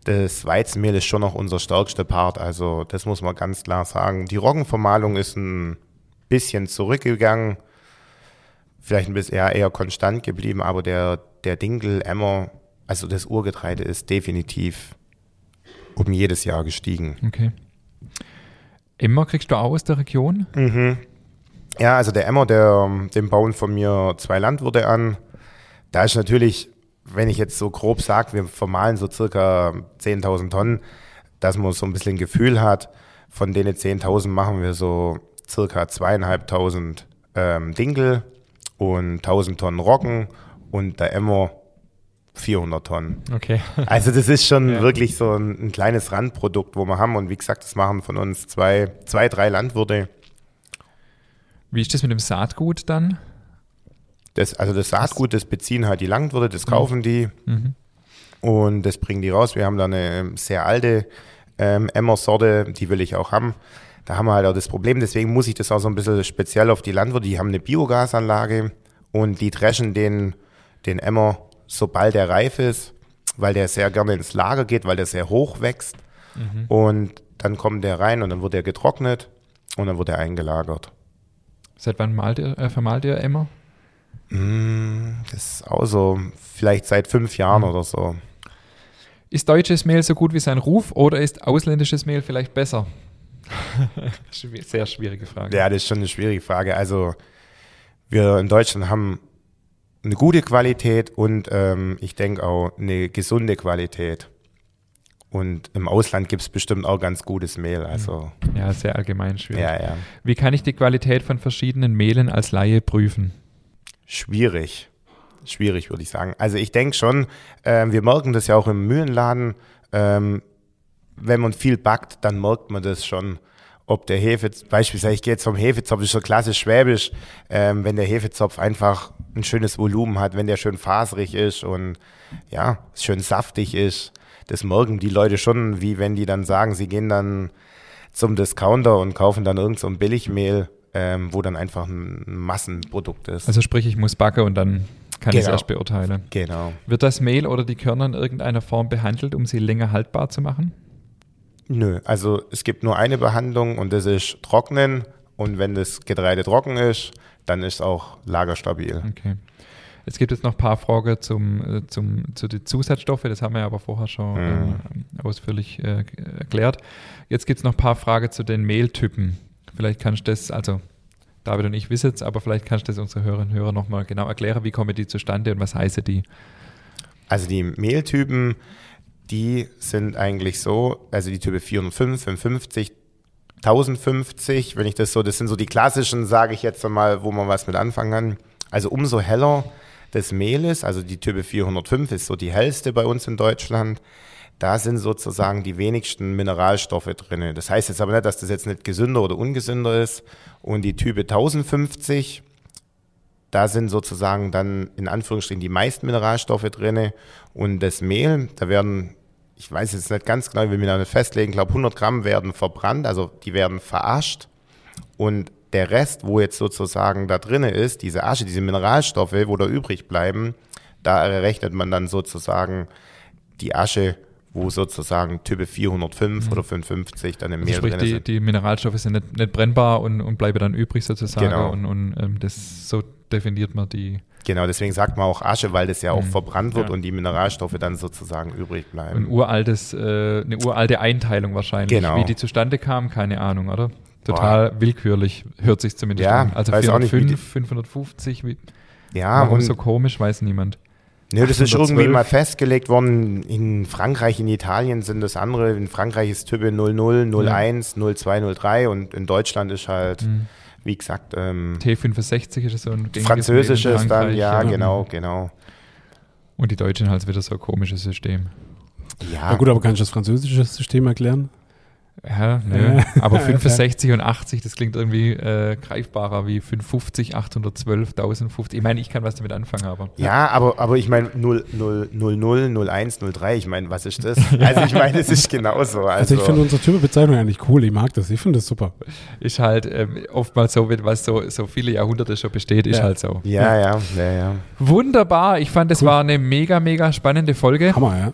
das Weizenmehl ist schon noch unser stärkster Part, also das muss man ganz klar sagen. Die Roggenvermahlung ist ein bisschen zurückgegangen, vielleicht ein bisschen eher, eher konstant geblieben, aber der, der Dinkel, Emmer, also das Urgetreide ist definitiv um jedes Jahr gestiegen. Okay. Emmer kriegst du auch aus der Region? Mhm. Ja, also der Emmer, der, den bauen von mir zwei Landwirte an. Da ist natürlich, wenn ich jetzt so grob sage, wir vermahlen so circa 10.000 Tonnen, dass man so ein bisschen Gefühl hat, von denen 10.000 machen wir so circa zweieinhalbtausend ähm, Dinkel und 1000 Tonnen Roggen und der Emmer 400 Tonnen. Okay. Also das ist schon Ja. wirklich so ein, ein kleines Randprodukt, wo wir haben. Und wie gesagt, das machen von uns zwei, zwei drei Landwirte. Wie ist das mit dem Saatgut dann? Das, also das Saatgut, das beziehen halt die Landwirte, das kaufen die Mhm. und das bringen die raus. Wir haben da eine ähm, sehr alte ähm, Emmer-Sorte, die will ich auch haben. Da haben wir halt auch das Problem, deswegen muss ich das auch so ein bisschen speziell auf die Landwirte, die haben eine Biogasanlage und die dreschen den, den Emmer, sobald er reif ist, weil der sehr gerne ins Lager geht, weil der sehr hoch wächst und dann kommt der rein und dann wird er getrocknet und dann wird er eingelagert. Seit wann malt ihr, äh, vermalt ihr Emmer? Das ist auch so, vielleicht seit fünf Jahren oder so. Ist deutsches Mehl so gut wie sein Ruf oder ist ausländisches Mehl vielleicht besser? Sehr schwierige Frage. Ja, das ist schon eine schwierige Frage. Also wir in Deutschland haben eine gute Qualität und ähm, ich denke auch eine gesunde Qualität. Und im Ausland gibt es bestimmt auch ganz gutes Mehl. Also Ja, sehr allgemein schwierig. ja, ja. Wie kann ich die Qualität von verschiedenen Mehlen als Laie prüfen? Schwierig. Schwierig, würde ich sagen. Also ich denke schon, ähm, wir merken das ja auch im Mühlenladen. Ähm, wenn man viel backt, dann merkt man das schon. Ob der Hefe, beispielsweise, ich gehe jetzt vom Hefezopf, ist so klassisch schwäbisch, ähm, wenn der Hefezopf einfach ein schönes Volumen hat, wenn der schön faserig ist und ja, schön saftig ist, das merken die Leute schon, wie wenn die dann sagen, sie gehen dann zum Discounter und kaufen dann irgend so ein Billigmehl, ähm, wo dann einfach ein Massenprodukt ist. Also sprich, ich muss backen und dann kann ich es Genau. erst beurteilen. genau. Wird das Mehl oder die Körner in irgendeiner Form behandelt, um sie länger haltbar zu machen? Nö, also es gibt nur eine Behandlung und das ist Trocknen. Und wenn das Getreide trocken ist, dann ist es auch lagerstabil. Okay. Es gibt jetzt noch ein paar Fragen zum, äh, zum, zu den Zusatzstoffen, das haben wir ja aber vorher schon Mhm. äh, ausführlich äh, erklärt. Jetzt gibt es noch ein paar Fragen zu den Mehltypen. Vielleicht kannst du das, also David und ich wissen es, aber vielleicht kannst du das unsere Hörerinnen und Hörer nochmal genau erklären, wie kommen die zustande und was heißen die? Also die Mehltypen, die sind eigentlich so, also die Type 405, 55, 1050, wenn ich das so, das sind so die klassischen, sage ich jetzt mal, wo man was mit anfangen kann. Also umso heller das Mehl ist, also die Type 405 ist so die hellste bei uns in Deutschland. Da sind sozusagen die wenigsten Mineralstoffe drin. Das heißt jetzt aber nicht, dass das jetzt nicht gesünder oder ungesünder ist. Und die Type 1050, da sind sozusagen dann in Anführungsstrichen die meisten Mineralstoffe drin und das Mehl, da werden, ich weiß jetzt nicht ganz genau, ich will mir da festlegen, ich glaube 100 Gramm werden verbrannt, also die werden verascht und der Rest, wo jetzt sozusagen da drin ist, diese Asche, diese Mineralstoffe, wo da übrig bleiben, da errechnet man dann sozusagen die Asche, wo sozusagen Type 405 oder 550 dann im Also Mehl sprich, drin die, sind. die Mineralstoffe sind nicht, nicht brennbar und, und bleiben dann übrig sozusagen Genau. und, und ähm, das so definiert man die Genau, deswegen sagt man auch Asche, weil das ja auch Mhm. verbrannt wird Ja. und die Mineralstoffe dann sozusagen übrig bleiben. ein uraltes, äh, eine uralte Einteilung wahrscheinlich. Genau. Wie die zustande kam, keine Ahnung, oder? Total willkürlich, hört sich zumindest Ja, an. Also weiß auch nicht, wie 405, die- 550, wie, Ja, warum und so komisch, weiß niemand. Nö, das ist 812. irgendwie mal festgelegt worden. In Frankreich, in Italien sind das andere. In Frankreich ist Type 00, 01, 02, 03 und in Deutschland ist halt, Mhm. wie gesagt, ähm, T65 ist so ein französisches dann, Frankreich, ja, genau, genau. Und die Deutschen halt wieder so ein komisches System. Ja, Ja gut, aber kannst du das französische System erklären? Ja, nö. Aber 65 und 80, das klingt irgendwie äh, greifbarer wie 550, 812, 1050. Ich meine, ich kann was damit anfangen, aber. ja, aber, aber ich meine 00, 00, 01, 03, ich meine, was ist das? Also ich meine, es ist genauso. Also, Also, ich finde unsere Typenbezeichnung eigentlich cool. Ich mag das. Ich finde das super. Ist halt ähm, oftmals so, wenn was so, so viele Jahrhunderte schon besteht, ist Ja. halt so. ja, ja, ja, ja. Wunderbar. Ich fand, es war eine mega, mega spannende Folge. Hammer, ja.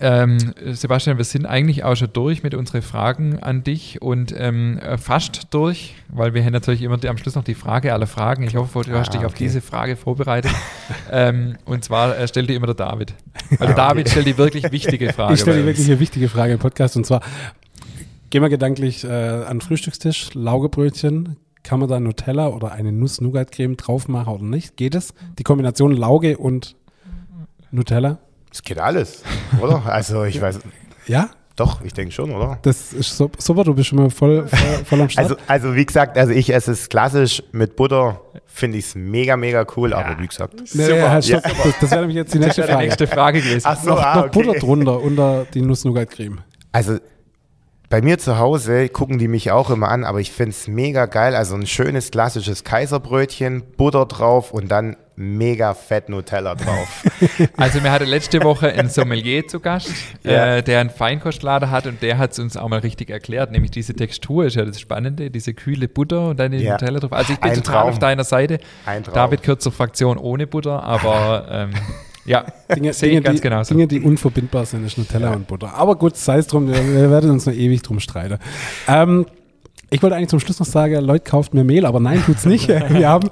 Ähm, Sebastian, wir sind eigentlich auch schon durch mit unseren Fragen an dich und ähm, äh, fast durch, weil wir haben natürlich immer die, am Schluss noch die Frage aller Fragen. Ich hoffe, du hast Ah, dich auf okay. diese Frage vorbereitet. ähm, und zwar äh, stellt die immer der David. Der Ah, okay. David stellt die wirklich wichtige Frage. Ich stelle uns. wirklich eine wichtige Frage im Podcast und zwar gehen wir gedanklich äh, an den Frühstückstisch, Laugebrötchen. Kann man da Nutella oder eine Nuss-Nougat-Creme drauf machen oder nicht? Geht es? Die Kombination Lauge und Nutella? Es geht alles, oder? Also ich weiß, Ja? doch, ich denke schon, oder? Das ist so- super, du bist schon mal voll, voll, voll am Start. Also, also wie gesagt, also ich esse es klassisch mit Butter, finde ich es mega, mega cool, aber wie gesagt, nee, nee, halt, stopp, das, das wäre nämlich jetzt die nächste Frage. nächste Frage gewesen. Ach so, noch, ah, noch okay. Butter drunter, unter die Nuss-Nougat-Creme. Also bei mir zu Hause gucken die mich auch immer an, aber ich finde es mega geil. Also ein schönes klassisches Kaiserbrötchen, Butter drauf und dann mega fett Nutella drauf. Also wir hatten letzte Woche einen Sommelier zu Gast, Ja. äh, der einen Feinkostlader hat und der hat es uns auch mal richtig erklärt, nämlich diese Textur ist ja das Spannende, diese kühle Butter und dann den Ja. Nutella drauf. Also ich bin Ein total Traum. auf deiner Seite. Ein Traum. David Kürzer Fraktion ohne Butter, aber ähm, ja, Dinge, sehe Dinge, ich ganz die, genauso. Dinge, die unverbindbar sind, ist Nutella und Butter. Aber gut, sei es drum, wir, wir werden uns noch ewig drum streiten. Ähm, ich wollte eigentlich zum Schluss noch sagen, Leute, kauft mir Mehl, aber nein, tut's nicht. Wir haben,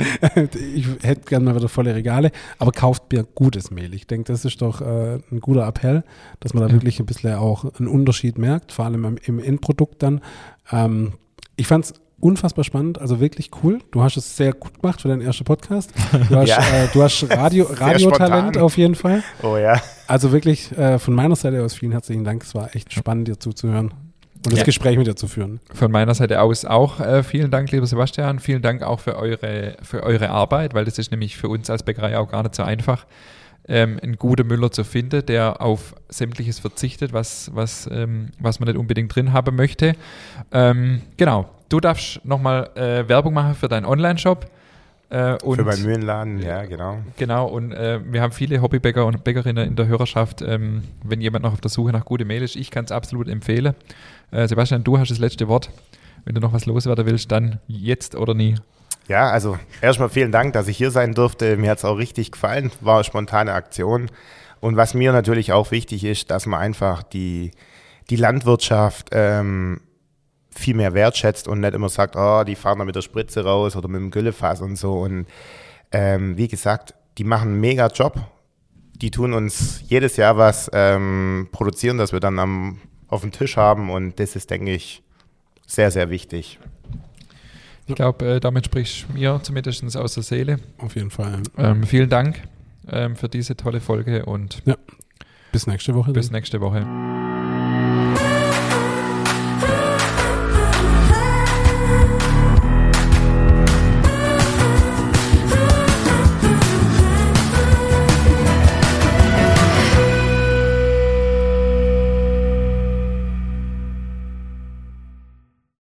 ich hätte gerne mal wieder volle Regale, aber kauft mir gutes Mehl. Ich denke, das ist doch äh, ein guter Appell, dass man da wirklich ein bisschen auch einen Unterschied merkt, vor allem im, im Endprodukt dann. Ähm, ich fand's unfassbar spannend, also wirklich cool. Du hast es sehr gut gemacht für deinen ersten Podcast. Du hast, Ja. äh, du hast Radio, Radiotalent auf jeden Fall. oh ja. Also wirklich äh, von meiner Seite aus vielen herzlichen Dank. Es war echt spannend, dir zuzuhören und das Ja. Gespräch mit dir zu führen. Von meiner Seite aus auch äh, vielen Dank, lieber Sebastian. Vielen Dank auch für eure, für eure Arbeit, weil das ist nämlich für uns als Bäckerei auch gar nicht so einfach, ähm, einen guten Müller zu finden, der auf sämtliches verzichtet, was, was, ähm, was man nicht unbedingt drin haben möchte. Ähm, genau. Du darfst nochmal äh, Werbung machen für deinen Online-Shop. Äh, Für meinen Mühlenladen, ja, genau. Genau, und äh, wir haben viele Hobbybäcker und Bäckerinnen in der Hörerschaft. Ähm, wenn jemand noch auf der Suche nach gute Mail ist, ich kann es absolut empfehlen. Äh, Sebastian, du hast das letzte Wort. Wenn du noch was loswerden willst, dann jetzt oder nie. Ja, also erstmal vielen Dank, dass ich hier sein durfte. Mir hat es auch richtig gefallen. War eine spontane Aktion. Und was mir natürlich auch wichtig ist, dass man einfach die, die Landwirtschaft ähm, viel mehr wertschätzt und nicht immer sagt, oh, die fahren da mit der Spritze raus oder mit dem Güllefass und so. Und ähm, wie gesagt, die machen einen mega Job. Die tun uns jedes Jahr was ähm, produzieren, das wir dann am, auf dem Tisch haben. Und das ist, denke ich, sehr, sehr wichtig. Ich glaube, äh, damit sprichst du mir zumindest aus der Seele. Auf jeden Fall. Ähm, vielen Dank ähm, für diese tolle Folge und Bis nächste Woche. bis nächste Woche.